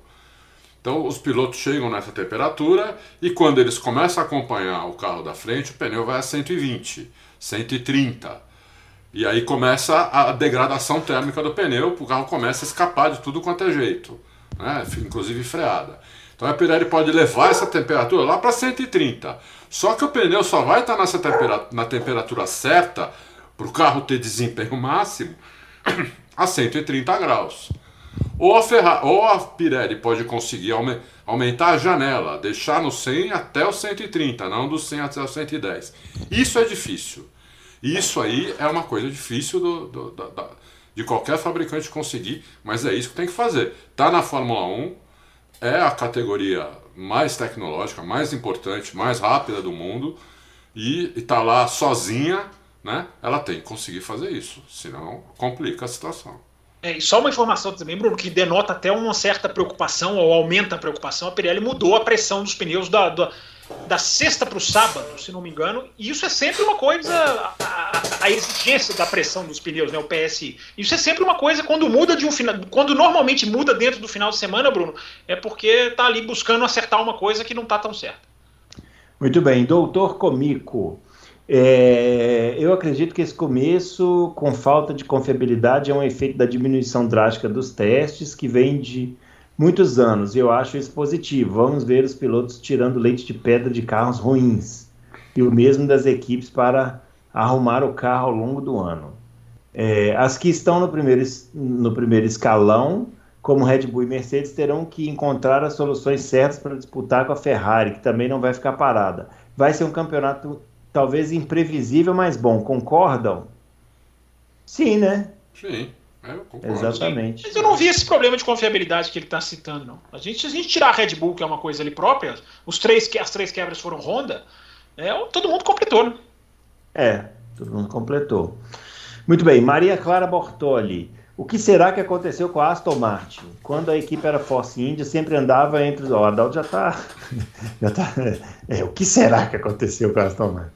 Então os pilotos chegam nessa temperatura e quando eles começam a acompanhar o carro da frente, o pneu vai a 120, 130. E aí começa a degradação térmica do pneu, o carro começa a escapar de tudo quanto é jeito, né? inclusive freada. Então a Pirelli pode levar essa temperatura lá para 130. Só que o pneu só vai estar nessa temperatura, na temperatura certa para o carro ter desempenho máximo a 130 graus. Ou a, Ferrari, ou a Pirelli pode conseguir aume, aumentar a janela, deixar no 100 até o 130, não do 100 até o 110. Isso é difícil. Isso aí é uma coisa difícil do, do, da, de qualquer fabricante conseguir, mas é isso que tem que fazer. Tá na Fórmula 1, é a categoria mais tecnológica, mais importante, mais rápida do mundo e está lá sozinha, né? Ela tem que conseguir fazer isso, senão complica a situação. É, e só uma informação também, Bruno, que denota até uma certa preocupação, ou aumenta a preocupação, a Pirelli mudou a pressão dos pneus da, da, da sexta para o sábado, se não me engano, e isso é sempre uma coisa, a, a, a, exigência da pressão dos pneus, né, o PSI. Isso é sempre uma coisa, quando muda de um final, quando normalmente muda dentro do final de semana, Bruno, é porque está ali buscando acertar uma coisa que não está tão certa. Muito bem, doutor Comico. É, eu acredito que esse começo, com falta de confiabilidade, é um efeito da diminuição drástica dos testes, que vem de muitos anos, e eu acho isso positivo. Vamos ver os pilotos tirando leite de pedra de carros ruins, e o mesmo das equipes para arrumar o carro ao longo do ano. É, as que estão no primeiro, no primeiro escalão, como Red Bull e Mercedes, terão que encontrar as soluções certas para disputar com a Ferrari, que também não vai ficar parada. Vai ser um campeonato talvez imprevisível, mas bom. Concordam? Sim, né? Sim. É, Exatamente. Mas eu não vi esse problema de confiabilidade que ele está citando, não. A gente, se a gente tirar a Red Bull, que é uma coisa ali própria, os três, as três quebras foram Honda, é, todo mundo completou, né? É, todo mundo completou. Muito bem, Maria Clara Bortoli. O que será que aconteceu com a Aston Martin? Quando a equipe era Force India, sempre andava entre os. O Adalto já está. Já tá, é, o que será que aconteceu com a Aston Martin?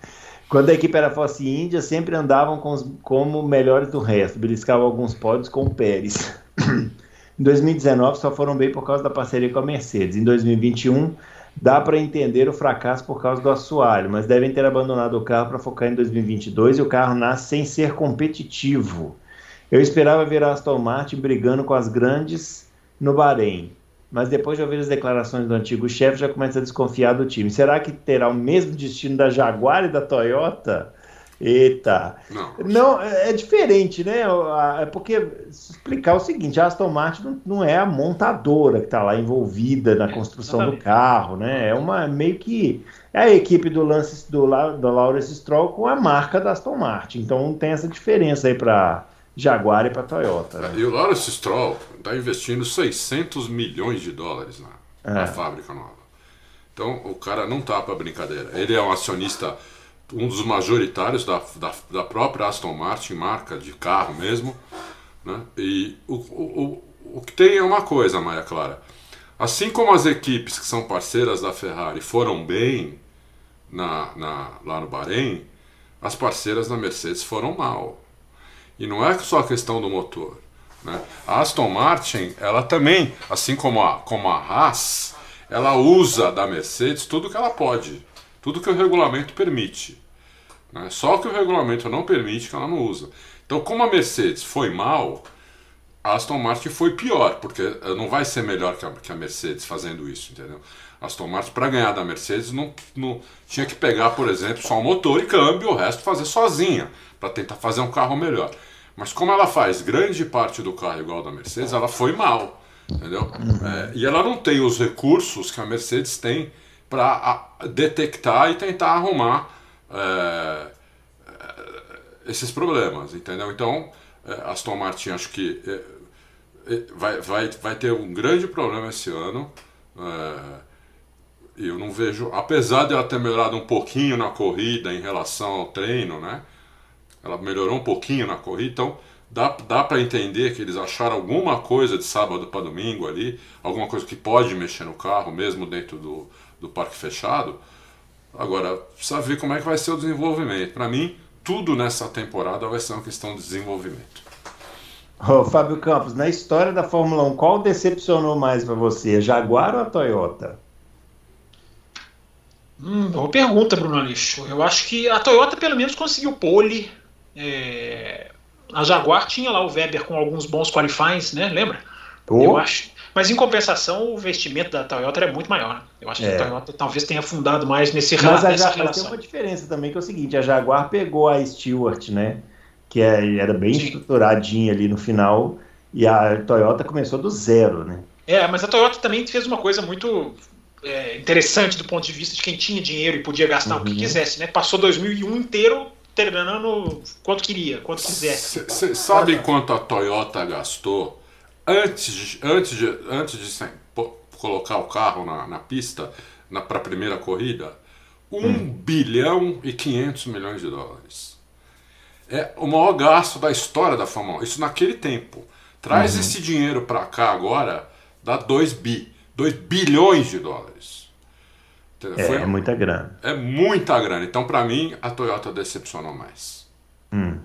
Quando a equipe era Force India, sempre andavam com os, como melhores do resto, beliscavam alguns pódios com o Pérez. em 2019 só foram bem por causa da parceria com a Mercedes. Em 2021 dá para entender o fracasso por causa do assoalho, mas devem ter abandonado o carro para focar em 2022 e o carro nasce sem ser competitivo. Eu esperava ver a Aston Martin brigando com as grandes no Bahrein, mas depois de ouvir as declarações do antigo chefe, já começa a desconfiar do time. Será que terá o mesmo destino da Jaguar e da Toyota? Eita! Não, não é, é diferente, né? É porque explicar o seguinte: a Aston Martin não, é a montadora que está lá envolvida na construção do carro, né? É uma meio que é a equipe do Lance do, do Lawrence Stroll com a marca da Aston Martin. Então tem essa diferença aí para Jaguar e para Toyota. Né? E o Lawrence Stroll está investindo 600 milhões de dólares na, é. na fábrica nova. Então o cara não tá para brincadeira. Ele é um acionista, um dos majoritários da, da, da, própria Aston Martin, marca de carro mesmo. Né? E o, o, o, o que tem é uma coisa, Maia Clara. Assim como as equipes que são parceiras da Ferrari foram bem na, na, lá no Bahrein, as parceiras da Mercedes foram mal. E não é só a questão do motor. Né? A Aston Martin, ela também, assim como a, como a Haas, ela usa da Mercedes tudo que ela pode, tudo que o regulamento permite. Né? Só que o regulamento não permite que ela não usa. Então, como a Mercedes foi mal, a Aston Martin foi pior, porque não vai ser melhor que a, que a Mercedes fazendo isso, entendeu? A Aston Martin, para ganhar da Mercedes, não, não tinha que pegar, por exemplo, só o motor e câmbio, o resto fazer sozinha, para tentar fazer um carro melhor. Mas como ela faz grande parte do carro igual da Mercedes, ela foi mal. Entendeu? É, e ela não tem os recursos que a Mercedes tem para detectar e tentar arrumar é, é, esses problemas, entendeu? Então, é, Aston Martin acho que é, é, vai, vai, vai ter um grande problema esse ano. eu não vejo, apesar de ela ter melhorado um pouquinho na corrida em relação ao treino, né? Ela melhorou um pouquinho na corrida, então dá, dá para entender que eles acharam alguma coisa de sábado para domingo ali, alguma coisa que pode mexer no carro, mesmo dentro do, do parque fechado. Agora, precisa ver como é que vai ser o desenvolvimento. Para mim, tudo nessa temporada vai ser uma questão de desenvolvimento. Ô, Fábio Campos, na história da Fórmula 1, qual decepcionou mais para você, a Jaguar ou a Toyota? Hum, boa pergunta, Bruno Alixo. Eu acho que a Toyota pelo menos conseguiu pole, é, a Jaguar tinha lá o Weber com alguns bons qualifies, né? Lembra? Oh. Eu acho. Mas em compensação, o investimento da Toyota é muito maior. Eu acho é. que a Toyota talvez tenha afundado mais nesse Mas a Jaguar tem uma diferença também, que é o seguinte: a Jaguar pegou a Stewart, né? Que é, era bem Sim. estruturadinha ali no final. E a Toyota começou do zero, né? É, mas a Toyota também fez uma coisa muito é, interessante do ponto de vista de quem tinha dinheiro e podia gastar uhum. o que quisesse, né? Passou 2001 inteiro terminando quanto queria, quanto quisesse. Você sabe quanto a Toyota gastou antes de, antes de, antes de colocar o carro na, na pista para a primeira corrida? 1 hum. bilhão e 500 milhões de dólares. É o maior gasto da história da Fórmula 1. Isso naquele tempo. Traz uhum. esse dinheiro para cá agora, dá 2 bi, 2 bilhões de dólares. É, Foi, é muita grana. É muita grana. Então, para mim, a Toyota decepcionou mais. Hum.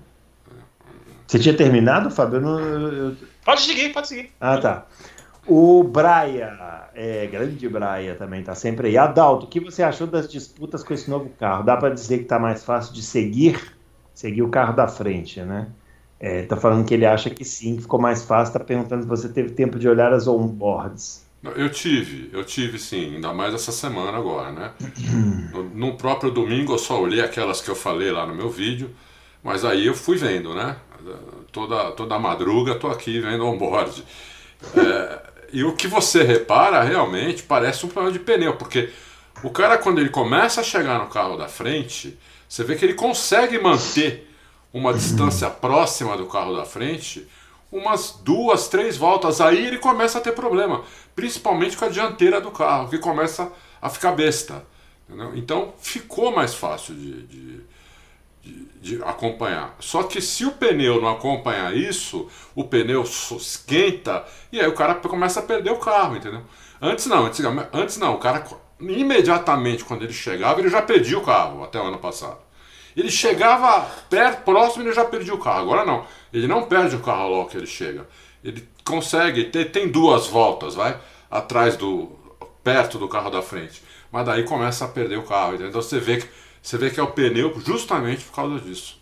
Você tinha terminado, Fábio? Eu não, eu... Pode seguir, pode seguir. Ah, tá. O Braia, é, grande Braia também tá sempre aí. Adalto, o que você achou das disputas com esse novo carro? Dá para dizer que tá mais fácil de seguir, seguir o carro da frente, né? É, tá falando que ele acha que sim, que ficou mais fácil. Tá perguntando se você teve tempo de olhar as onboards. Eu tive, eu tive sim, ainda mais essa semana agora, né? No, no, próprio domingo eu só olhei aquelas que eu falei lá no meu vídeo, mas aí eu fui vendo, né? Toda, toda madruga tô aqui vendo onboard. É, e o que você repara realmente parece um problema de pneu, porque o cara quando ele começa a chegar no carro da frente, você vê que ele consegue manter uma distância próxima do carro da frente, umas duas, três voltas, aí ele começa a ter problema, principalmente com a dianteira do carro, que começa a ficar besta. Entendeu? Então ficou mais fácil de, de, de, de, acompanhar. Só que se o pneu não acompanhar isso, o pneu esquenta e aí o cara começa a perder o carro, entendeu? Antes não, antes, antes não, o cara imediatamente quando ele chegava, ele já perdia o carro até o ano passado. Ele chegava perto, próximo e ele já perdia o carro. Agora não. Ele não perde o carro logo que ele chega. Ele consegue, ter, tem duas voltas, vai, atrás do. perto do carro da frente. Mas daí começa a perder o carro. Então você vê que você vê que é o pneu justamente por causa disso.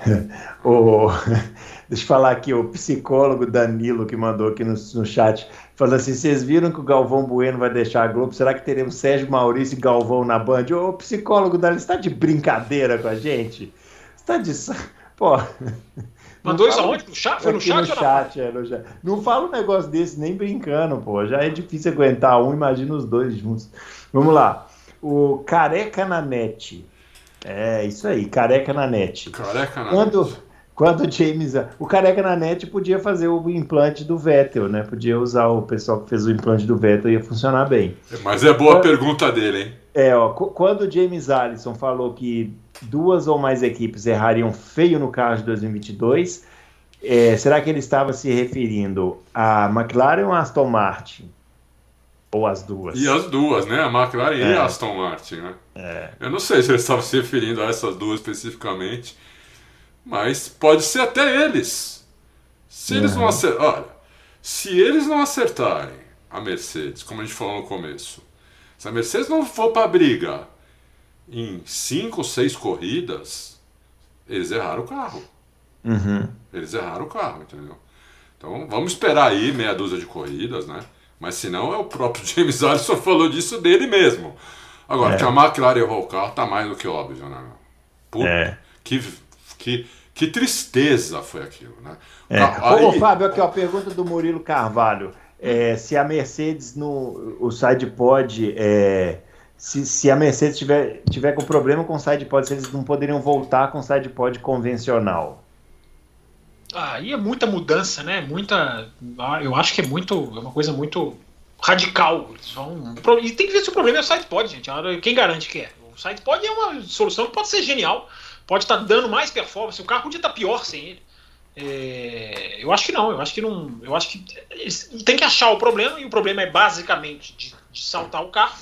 o, deixa eu falar aqui, o psicólogo Danilo que mandou aqui no, no chat, falando assim: vocês viram que o Galvão Bueno vai deixar a Globo? Será que teremos Sérgio Maurício e Galvão na Band? Ô, psicólogo Danilo, você está de brincadeira com a gente? Você está de. Pô. Mandou isso aonde? No chat? Foi no chat? No chat, é, no chat. Não fala um negócio desse nem brincando, pô. Já é difícil aguentar um, imagina os dois juntos. Vamos lá. O Careca na Net. É, isso aí, Careca na Net. Careca na quando, Net. Quando o James. O Careca na Net podia fazer o implante do Vettel, né? Podia usar o pessoal que fez o implante do Vettel, ia funcionar bem. Mas é boa a pergunta dele, hein? É, ó. Quando o James Allison falou que duas ou mais equipes errariam feio no carro de 2022, é, será que ele estava se referindo a McLaren ou a Aston Martin? Ou as duas. E as duas, né? A McLaren é. e a Aston Martin, né? É. Eu não sei se ele estava se referindo a essas duas especificamente, mas pode ser até eles. Se eles uhum. não acertarem. Olha, se eles não acertarem a Mercedes, como a gente falou no começo, se a Mercedes não for para briga em cinco ou seis corridas, eles erraram o carro. Uhum. Eles erraram o carro, entendeu? Então vamos esperar aí meia dúzia de corridas, né? Mas se não, é o próprio James Allison falou disso dele mesmo. Agora, é. que a McLaren errou o carro tá mais do que óbvio, né? Puta, é. que, que, que tristeza foi aquilo, né? É. Aí... Ô, Fábio, aqui, ó, pergunta do Murilo Carvalho. É, se a Mercedes no o sidepod é, se, se a Mercedes tiver, tiver com problema com o sidepod, se eles não poderiam voltar com o sidepod convencional. Aí é muita mudança, né? Muita. Eu acho que é muito. É uma coisa muito radical. Eles vão... E tem que ver se o problema é o sidepod, gente. Quem garante que é? O sidepod é uma solução que pode ser genial. Pode estar tá dando mais performance. O carro podia estar tá pior sem ele. É... eu acho que não. Eu acho que não. Eu acho que tem que achar o problema e o problema é basicamente de, de saltar o carro.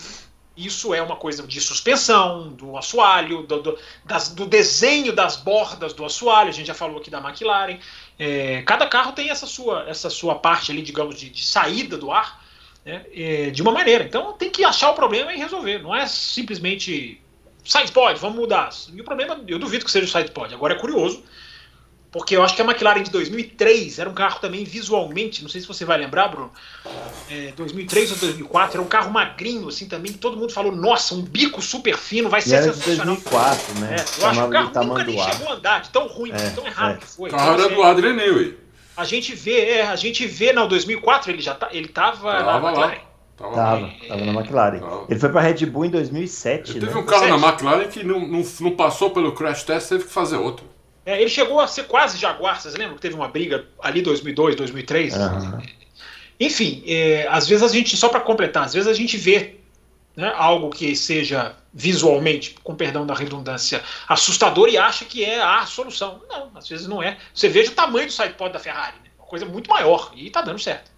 Isso é uma coisa de suspensão, do assoalho, do, do, das, do, desenho das bordas do assoalho. A gente já falou aqui da McLaren. É, cada carro tem essa sua, essa sua parte ali, digamos, de, de saída do ar né, é, de uma maneira. Então tem que achar o problema e resolver. Não é simplesmente sidepod, vamos mudar. E o problema, eu duvido que seja o sidepod. Agora é curioso porque eu acho que a McLaren de 2003 era um carro também visualmente, não sei se você vai lembrar, Bruno, é, 2003 ou 2004, era um carro magrinho, assim, também, que todo mundo falou, nossa, um bico super fino, vai ser era sensacional. De 2004, né? É, eu acho que o carro nunca nem chegou a andar, de tão ruim, é, tão errado é. que foi. O carro era do Adrian Newey. A gente vê, é, a gente vê, não, 2004 ele já tá, ele tava, Tava na lá. McLaren. Tava, Tava, tava na McLaren. Tava. Ele foi pra Red Bull em 2007, Ele né? teve um carro na Sete. McLaren que não, não, não passou pelo crash test, teve que fazer outro. É, ele chegou a ser quase Jaguar, vocês lembram que teve uma briga ali 2002, 2003? Aham. Enfim, é, às vezes a gente, só para completar, às vezes a gente vê né, algo que seja visualmente, com perdão da redundância, assustador e acha que é a solução. Não, às vezes não é. Você veja o tamanho do sidepod da Ferrari, né? uma coisa muito maior e tá dando certo.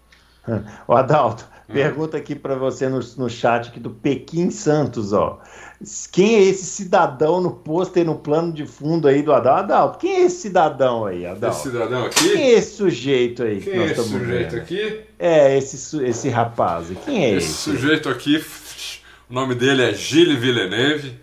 Ô Adalto, pergunta aqui pra você no, no chat aqui do Pequim Santos, ó. Quem é esse cidadão no pôster no plano de fundo aí do Adalto? Adalto, quem é esse cidadão aí, Esse Adalto? cidadão Quem aqui. é esse sujeito aí que Quem nós é esse sujeito vendo? aqui? É, esse, esse rapaz. Quem é Esse esse? sujeito aqui, o nome dele é Gilles Villeneuve.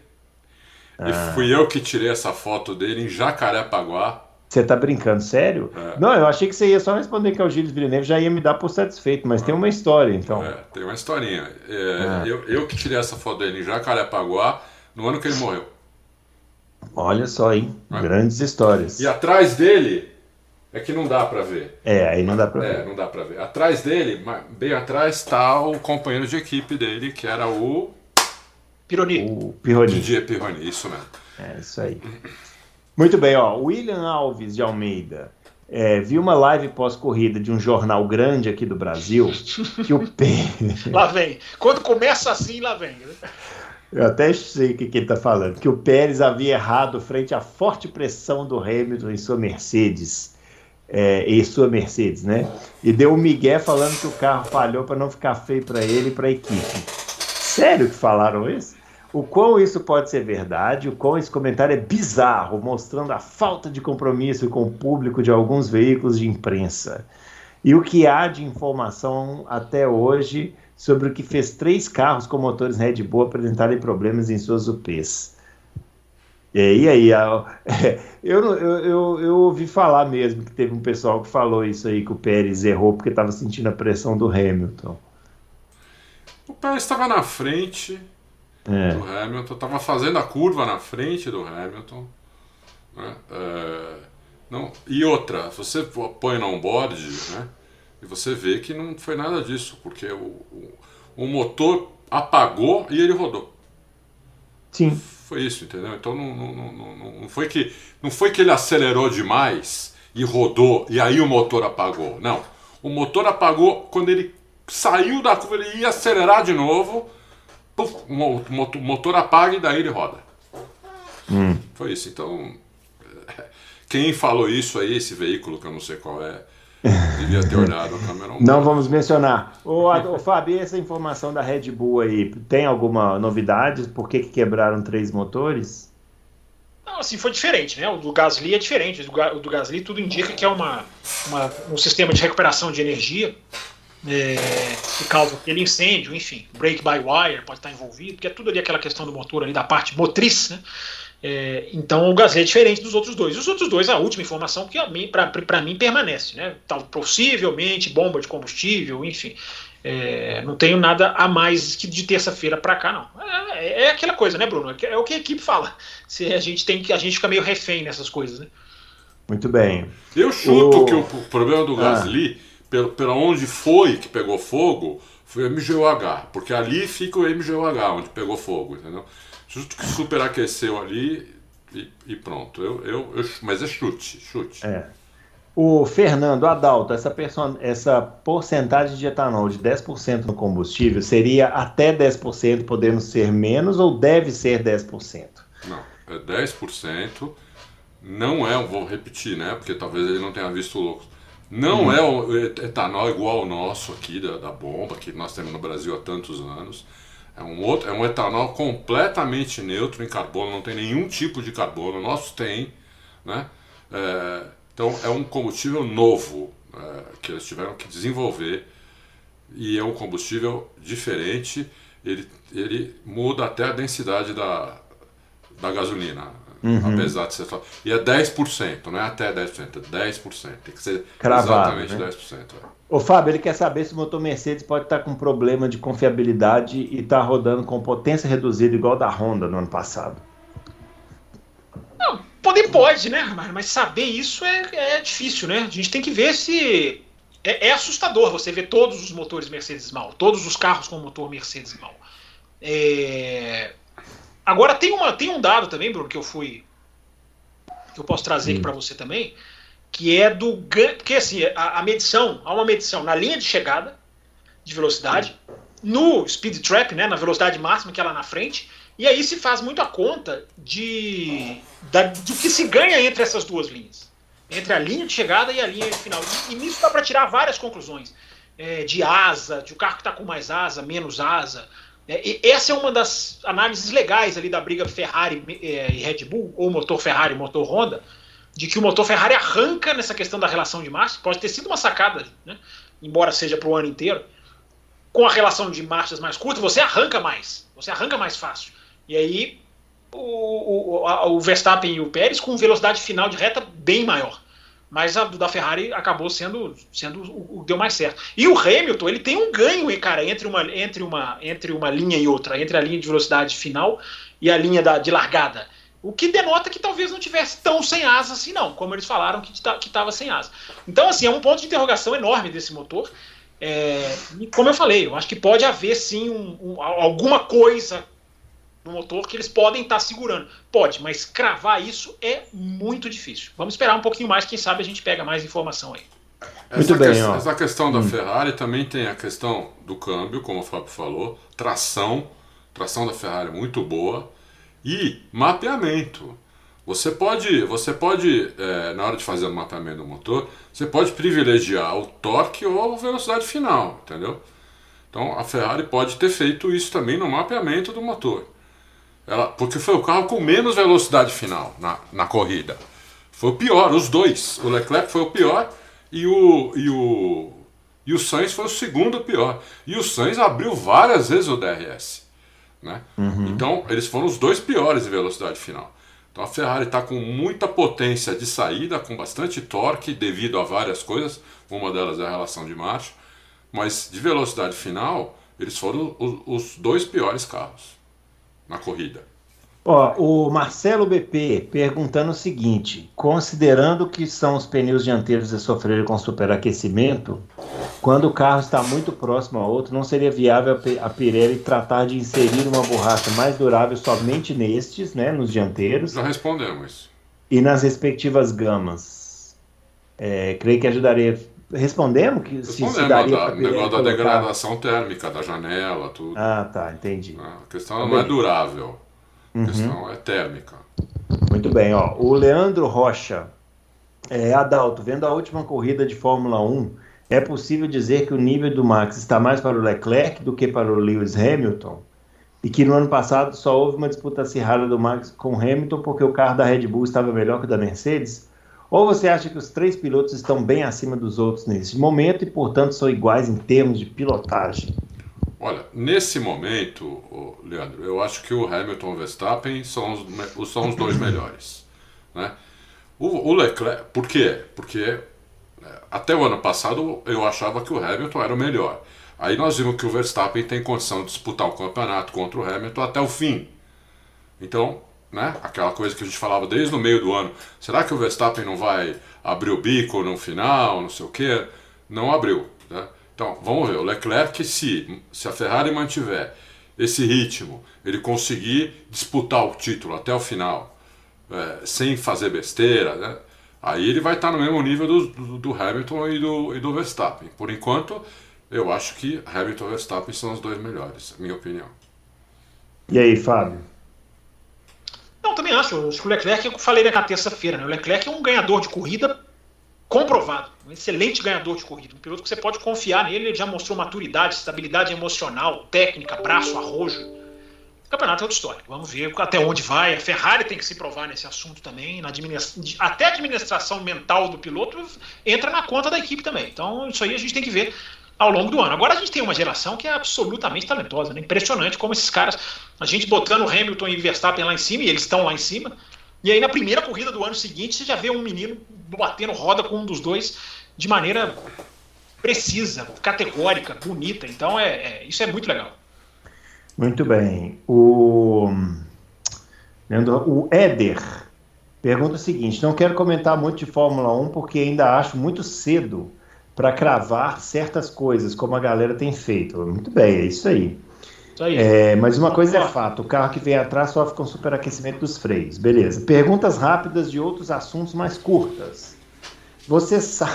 Ah. E fui eu que tirei essa foto dele em Jacarepaguá. Você tá brincando, sério? É. Não, eu achei que você ia só responder que é o Gilles Villeneuve, já ia me dar por satisfeito, mas tem uma história, então. É, tem uma historinha. É, Ah. eu, eu que tirei essa foto dele em Jacarepaguá no ano que ele morreu. Olha só, hein? É. Grandes histórias. E atrás dele é que não dá pra ver. É, aí não dá pra É, ver. não dá pra ver. Atrás dele, bem atrás, tá o companheiro de equipe dele, que era o Pironi. O Pirroni. Didier Pirroni, isso mesmo. É isso aí. Muito bem, ó. William Alves de Almeida. É, vi uma live pós-corrida de um jornal grande aqui do Brasil que o Pérez. Lá vem. Quando começa assim, lá vem. né? Eu até sei o que, que ele está falando. Que o Pérez havia errado frente à forte pressão do Hamilton em sua Mercedes. É, em sua Mercedes, né? E deu um migué falando que o carro falhou para não ficar feio para ele e para a equipe. Sério que falaram isso? O quão isso pode ser verdade, o quão esse comentário é bizarro, mostrando a falta de compromisso com o público de alguns veículos de imprensa. E o que há de informação até hoje sobre o que fez três carros com motores Red Bull apresentarem problemas em suas UPs. E aí, eu, eu, eu, eu ouvi falar mesmo que teve um pessoal que falou isso aí, que o Pérez errou porque estava sentindo a pressão do Hamilton. O Pérez estava na frente É. do Hamilton, estava fazendo a curva na frente do Hamilton. né? É, não, e outra, você põe no onboard, né, e você vê que não foi nada disso, porque o, o, o motor apagou e ele rodou. Sim. Foi isso, entendeu? Então não, não, não, não, não foi que, não foi que ele acelerou demais e rodou e aí o motor apagou. Não. O motor apagou quando ele saiu da curva, ele ia acelerar de novo, puf, o mo- o motor, apaga e daí ele roda. Foi isso. Então, quem falou isso aí, esse veículo que eu não sei qual é, devia ter olhado a câmera. um Não vamos mencionar. Ô, ô Fábio, e essa informação da Red Bull aí, tem alguma novidade? Por que, que quebraram três motores? Não, assim, foi diferente, né? O do Gasly é diferente. O do, Ga- o do Gasly tudo indica que é uma, uma- um sistema de recuperação de energia é, que causa aquele incêndio, enfim. Break by wire pode estar envolvido, porque é tudo ali aquela questão do motor ali, da parte motriz, né? É, então o Gasly é diferente dos outros dois. Os outros dois, a última informação que para mim permanece, né? Tal, possivelmente bomba de combustível, enfim. É, não tenho nada a mais que de terça-feira para cá, não. É, é aquela coisa, né, Bruno? É o que a equipe fala. Se a gente tem que a gente fica meio refém nessas coisas, né? Muito bem. Eu chuto O- que o problema do Ah. Gasly, pela onde foi que pegou fogo, foi o MGUH, porque ali fica o MGUH, onde pegou fogo, entendeu? Justo que superaqueceu ali e, e pronto. Eu, eu, eu- mas é chute, chute. É. O Fernando Adalto, essa, perso- essa porcentagem de etanol de 10% no combustível seria até 10%, podendo ser menos ou deve ser 10%? Não, é 10%. Não é, vou repetir, né? Porque talvez ele não tenha visto o louco. Não é o et- etanol igual ao nosso aqui, da, da bomba, que nós temos no Brasil há tantos anos. É um, outro, é um etanol completamente neutro em carbono, não tem nenhum tipo de carbono. O nosso tem, né? É, então é um combustível novo é, que eles tiveram que desenvolver e é um combustível diferente. Ele, ele muda até a densidade da, da gasolina, apesar de ser só. E é 10%, não é até 10%, é 10%. Tem que ser Cravado, exatamente né? 10%. é. O Fábio, ele quer saber se o motor Mercedes pode estar com problema de confiabilidade e está rodando com potência reduzida igual da Honda no ano passado. Não, podemos pode, né? Mas, mas saber isso é, é, difícil, né? A gente tem que ver se. É, é, assustador você ver todos os motores Mercedes mal, todos os carros com motor Mercedes mal. É... Agora tem, uma, tem um dado também, Bruno, que eu fui. que eu posso trazer aqui para você também, que é do. Porque assim, a, a, medição, há uma medição na linha de chegada de velocidade, no speed trap, né, na velocidade máxima que é lá na frente, e aí se faz muito a conta de da, do que se ganha entre essas duas linhas. Entre a linha de chegada e a linha final. E, e nisso dá para tirar várias conclusões. É, de asa, de o um carro que está com mais asa, menos asa. É, essa é uma das análises legais ali da briga Ferrari é, e Red Bull, ou motor Ferrari e motor Honda, de que o motor Ferrari arranca nessa questão da relação de marchas. Pode ter sido uma sacada, né? embora seja para o ano inteiro. Com a relação de marchas mais curta, você arranca mais. Você arranca mais fácil. E aí o, o, a, o Verstappen e o Pérez com velocidade final de reta bem maior. Mas a da Ferrari acabou sendo, sendo o, deu mais certo. E o Hamilton, ele tem um ganho, cara, entre uma, entre, uma, entre uma linha e outra, entre a linha de velocidade final e a linha da, de largada. O que denota que talvez não tivesse tão sem asa assim, não, como eles falaram que estava sem asa. Então, assim, é um ponto de interrogação enorme desse motor. É, como eu falei, eu acho que pode haver sim um, um, alguma coisa no motor que eles podem estar tá segurando. Pode, mas cravar isso é muito difícil. Vamos esperar um pouquinho mais, quem sabe a gente pega mais informação aí. Essa, bem, que, essa questão da hum. Ferrari também tem a questão do câmbio, como o Fábio falou, tração, tração da Ferrari muito boa e mapeamento. Você pode, você pode é, na hora de fazer o mapeamento do motor, você pode privilegiar o torque ou a velocidade final, entendeu? Então a Ferrari pode ter feito isso também no mapeamento do motor. Ela, porque foi o carro com menos velocidade final na, na corrida. Foi o pior, os dois. O Leclerc foi o pior e o, e o, e o Sainz foi o segundo pior. E o Sainz abriu várias vezes o DRS. Né? Uhum. Então, eles foram os dois piores em velocidade final. Então, a Ferrari está com muita potência de saída, com bastante torque, devido a várias coisas. Uma delas é a relação de marcha. Mas de velocidade final, eles foram os, os dois piores carros na corrida. Ó, o Marcelo BP perguntando o seguinte: considerando que são os pneus dianteiros a sofrer com superaquecimento, quando o carro está muito próximo ao outro, não seria viável a Pirelli tratar de inserir uma borracha mais durável somente nestes, né, nos dianteiros? Já respondemos. E nas respectivas gamas. É, creio que ajudaria. Respondemos que Respondemos, se, se daria o negócio da degradação térmica da janela, tudo. Ah, tá, entendi. A questão não é durável. A uhum. questão é térmica. Muito bem, ó. O Leandro Rocha. É, Adalto, vendo a última corrida de Fórmula 1, é possível dizer que o nível do Max está mais para o Leclerc do que para o Lewis Hamilton? E que no ano passado só houve uma disputa acirrada do Max com Hamilton porque o carro da Red Bull estava melhor que o da Mercedes? Ou você acha que os três pilotos estão bem acima dos outros nesse momento e, portanto, são iguais em termos de pilotagem? Olha, nesse momento, Leandro, eu acho que o Hamilton e o Verstappen são os, são os dois melhores. Né? O, o Leclerc, por quê? Porque é, até o ano passado eu achava que o Hamilton era o melhor. Aí nós vimos que o Verstappen tem condição de disputar o campeonato contra o Hamilton até o fim. Então, né? Aquela coisa que a gente falava desde o meio do ano. Será que o Verstappen não vai abrir o bico no final, não sei o quê? Não abriu. Né? Então, vamos ver. O Leclerc, se, se a Ferrari mantiver esse ritmo, ele conseguir disputar o título até o final, é, sem fazer besteira, né? aí ele vai estar no mesmo nível do, do, do, Hamilton e do, e do Verstappen. Por enquanto, eu acho que Hamilton e Verstappen são os dois melhores, minha opinião. E aí, Fábio? Não, também acho. Acho que o Leclerc, eu falei na terça-feira, né? o Leclerc é um ganhador de corrida comprovado. Um excelente ganhador de corrida. Um piloto que você pode confiar nele. Ele já mostrou maturidade, estabilidade emocional, técnica, braço, arrojo. O campeonato é outra história. Vamos ver até onde vai. A Ferrari tem que se provar nesse assunto também. Na administra... Até a administração mental do piloto entra na conta da equipe também. Então, isso aí a gente tem que ver ao longo do ano. Agora a gente tem uma geração que é absolutamente talentosa, né? impressionante como esses caras, a gente botando Hamilton e Verstappen lá em cima, e eles estão lá em cima, e aí na primeira corrida do ano seguinte você já vê um menino batendo roda com um dos dois de maneira precisa, categórica, bonita. Então é, é isso é muito legal. Muito bem. O, o Éder Pergunta o seguinte: não quero comentar muito de Fórmula 1 porque ainda acho muito cedo para cravar certas coisas, como a galera tem feito. Muito bem, é isso aí. Isso aí. É, mas uma coisa é fato: o carro que vem atrás sofre com superaquecimento dos freios. Beleza. Perguntas rápidas de outros assuntos mais curtas. Você sabe,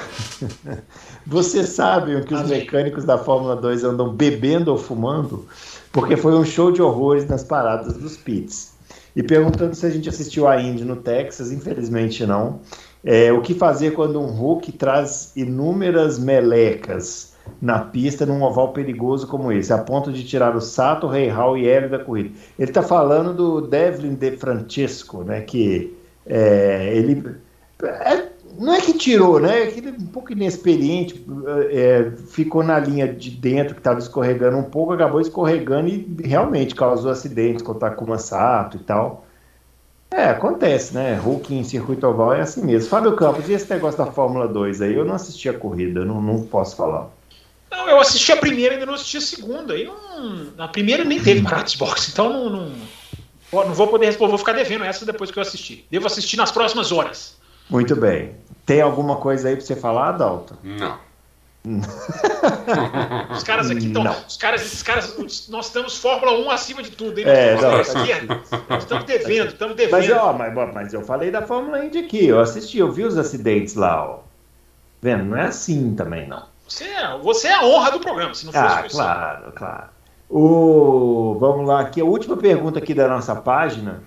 você sabe o que os mecânicos da Fórmula 2 andam bebendo ou fumando? Porque foi um show de horrores nas paradas dos pits. E perguntando se a gente assistiu a Indy no Texas, infelizmente não. É, o que fazer quando um Hulk traz inúmeras melecas na pista num oval perigoso como esse, a ponto de tirar o Sato, Rei Hall e Hélio da corrida? Ele está falando do Devlin De Francesco, né? Que é, ele é, não é que tirou, né? É que ele um pouco inexperiente, é, ficou na linha de dentro que estava escorregando um pouco, acabou escorregando e realmente causou acidentes com o Takuma Sato e tal. É, acontece, né? Hulk em circuito oval é assim mesmo. Fábio Campos, e esse negócio da Fórmula 2 aí? Eu não assisti a corrida, não, não posso falar. Não, eu assisti a primeira e ainda não assisti a segunda. E não, a primeira nem teve Pratos Box, então não, não, não vou poder responder, vou ficar devendo essa depois que eu assistir. Devo assistir nas próximas horas. Muito bem. Tem alguma coisa aí para você falar, Adalto? Não. Os caras aqui estão. Os caras, esses caras, nós estamos Fórmula 1 acima de tudo, hein? É, Nós não. Nós estamos devendo, estamos devendo. Mas, ó, mas, mas eu falei da Fórmula Indy aqui, eu assisti, eu vi os acidentes lá, ó. Vendo? Não é assim também, não. Você, é, você é a honra do programa, se não fosse Ah, claro, claro. O, vamos lá, aqui a última pergunta aqui da nossa página.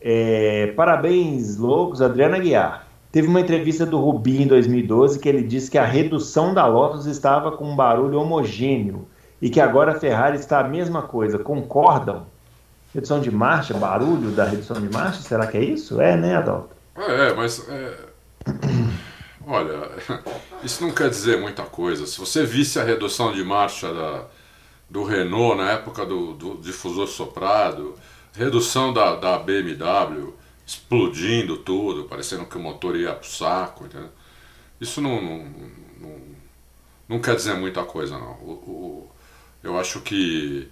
É, parabéns, loucos, Adriana Guiar. Teve uma entrevista do Rubinho em 2012 que ele disse que a redução da Lotus estava com um barulho homogêneo e que agora a Ferrari está a mesma coisa. Concordam? Redução de marcha, barulho da redução de marcha, será que é isso? É, né, Adalto? É, mas. é, Olha, isso não quer dizer muita coisa. Se você visse a redução de marcha da, do Renault na época do, do difusor soprado, redução da, da BMW, explodindo tudo, parecendo que o motor ia pro saco, entendeu? Isso não, não, não, não quer dizer muita coisa, não. O, o- eu acho que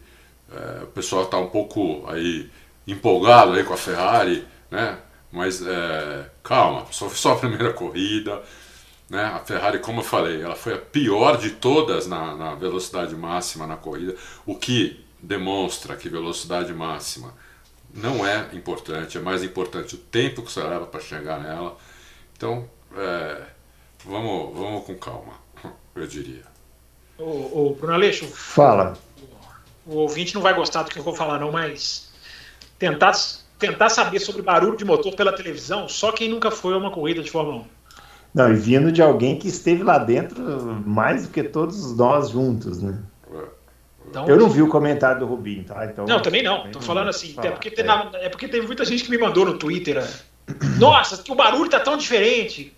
é, o pessoal está um pouco aí empolgado aí com a Ferrari, né? Mas é, calma, só só a primeira corrida, né? A Ferrari, como eu falei, ela foi a pior de todas na, na velocidade máxima na corrida, o que demonstra que velocidade máxima não é importante, é mais importante o tempo que você leva para chegar nela. Então, é, vamos, vamos com calma, eu diria. Ô, ô, Bruno Aleixo, Fala. o ouvinte não vai gostar do que eu vou falar, não, mas tentar, tentar saber sobre barulho de motor pela televisão, só quem nunca foi a uma corrida de Fórmula 1. Não, e vindo de alguém que esteve lá dentro mais do que todos nós juntos, né? Então, Eu não vi o comentário do Rubinho, tá? Então, Não, também não. Tô não falando assim, falar. é porque, tem, É. é porque teve muita gente que me mandou no Twitter. né? Nossa, que o barulho tá tão diferente.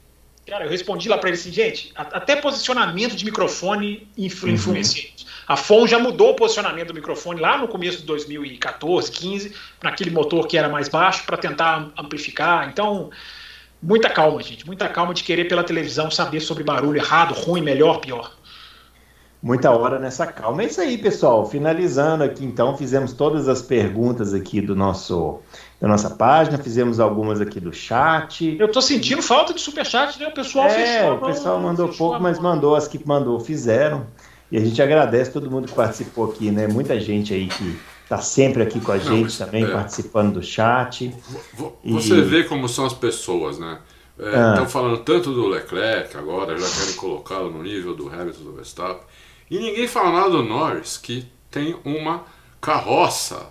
Cara, eu respondi lá pra ele assim, gente, até posicionamento de microfone Uhum. influencia. A FON já mudou o posicionamento do microfone lá no começo de 2014, 15, naquele motor que era mais baixo para tentar am- amplificar. Então, muita calma, gente, muita calma de querer pela televisão saber sobre barulho errado, ruim, melhor, pior. Muita hora nessa calma. É isso aí, pessoal. Finalizando aqui, então, fizemos todas as perguntas aqui do nosso, da nossa página, fizemos algumas aqui do chat. Eu tô sentindo falta de superchat, né? O pessoal É, fechou. o pessoal mandou fechou pouco, mas mandou as que mandou, fizeram. E a gente agradece todo mundo que participou aqui, né? Muita gente aí que tá sempre aqui com a gente mas, também, é. participando do chat. Vo- E- Você vê como são as pessoas, né? Estão Ah. falando tanto do Leclerc agora, já querem colocá-lo no nível do Hamilton do Verstappen. E ninguém fala nada do Norris, que tem uma carroça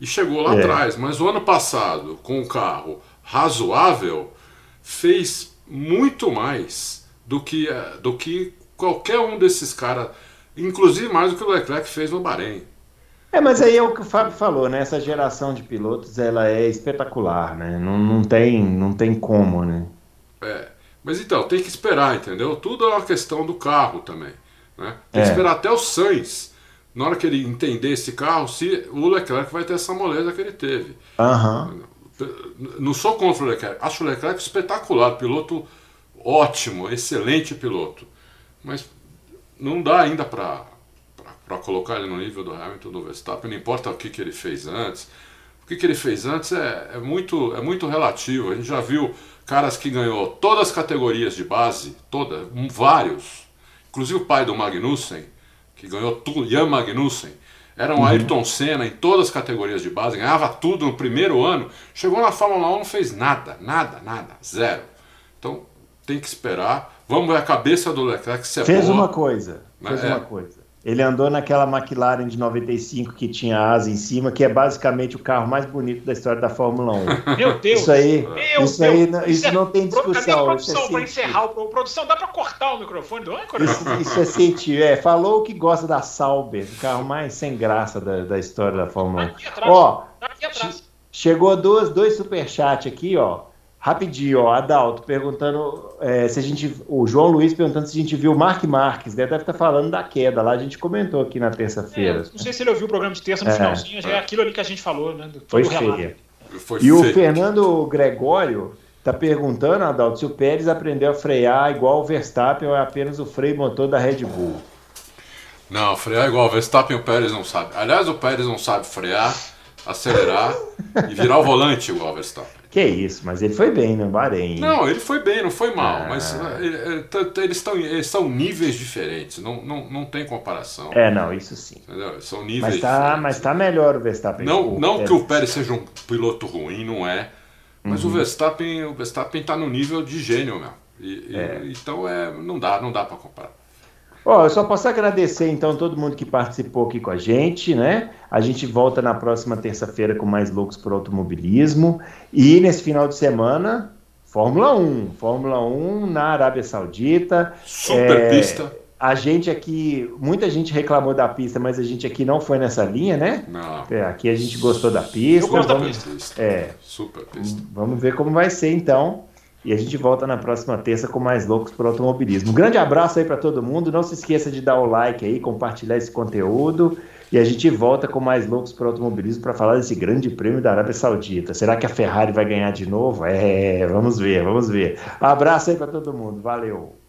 e chegou lá É. atrás. Mas o ano passado, com um carro razoável, fez muito mais do que, eh, do que qualquer um desses caras, inclusive mais do que o Leclerc fez no Bahrein. É, mas aí é o que o Fábio falou, né? Essa geração de pilotos, ela é espetacular, né? Não, não, tem, não tem como, né? É, mas então, tem que esperar, entendeu? Tudo é uma questão do carro também. Né? Tem que É. esperar até o Sainz, na hora que ele entender esse carro, se o Leclerc vai ter essa moleza que ele teve. Aham. Não sou contra o Leclerc, acho o Leclerc espetacular, piloto ótimo, excelente piloto. Mas não dá ainda para colocar ele no nível do Hamilton, do Verstappen, não importa o que, que ele fez antes. O que, que ele fez antes é, é, muito, é muito relativo. A gente já viu caras que ganhou todas as categorias de base, todas, vários. Inclusive o pai do Magnussen, que ganhou tudo, Jan Magnussen, era um uhum. Ayrton Senna em todas as categorias de base, ganhava tudo no primeiro ano. Chegou na Fórmula 1 não fez nada, nada, nada, zero. Então tem que esperar. Vamos ver a cabeça do Leclerc se é Fez boa. uma coisa, fez é. uma coisa. Ele andou naquela McLaren de 95 que tinha asa em cima, que é basicamente o carro mais bonito da história da Fórmula 1. Meu Deus! Isso aí, Meu isso, Aí, isso, isso é, não tem discussão. Cadê a produção é para encerrar? O, produção, dá para cortar o microfone do âncora? Isso, isso é científico. É, falou que gosta da Sauber, o carro mais sem graça da, da história da Fórmula 1. Aqui atrás, ó, aqui atrás. Chegou dois, dois superchats aqui, ó. Rapidinho, ó, Adalto perguntando é, se a gente. O João Luiz perguntando se a gente viu o Mark Marques, né? Deve estar falando da queda lá, a gente comentou aqui na terça-feira. É, não sei se ele ouviu o programa de terça no é, finalzinho, já é aquilo ali que a gente falou, né? Foi feia. Foi e o Fernando Gregório está perguntando, Adalto, se o Pérez aprendeu a frear igual o Verstappen ou é apenas o freio motor da Red Bull. Não, frear igual o Verstappen o Pérez não sabe. Aliás, o Pérez não sabe frear, acelerar e virar o volante igual o Verstappen. Que isso, mas ele foi bem no Bahrein. Não, ele foi bem, não foi mal. Ah. Mas eh, eles, estão, eles são níveis diferentes, não, não, não tem comparação. É, não, isso sim. Entendeu? São níveis mas tá, diferentes. Mas tá melhor o Verstappen. Não, não que o Pérez seja um piloto ruim, não é. Mas uhum. o Verstappen o Verstappen tá no nível de gênio, meu. E, é. e, então é, não dá, não dá para comparar. Ó, eu só posso agradecer então todo mundo que participou aqui com a gente, né? A gente volta na próxima terça-feira com mais loucos por automobilismo e nesse final de semana Fórmula 1, Fórmula 1 na Arábia Saudita. Super é, pista. A gente aqui, muita gente reclamou da pista, mas a gente aqui não foi nessa linha, né? Não. É, aqui a gente gostou da pista. Eu gosto vamos, da pista. É. Super pista. Vamos ver como vai ser então. E a gente volta na próxima terça com mais loucos por automobilismo. Um grande abraço aí para todo mundo. Não se esqueça de dar o like aí, compartilhar esse conteúdo. E a gente volta com mais loucos por automobilismo para falar desse grande prêmio da Arábia Saudita. Será que a Ferrari vai ganhar de novo? É, vamos ver, vamos ver. Abraço aí para todo mundo. Valeu.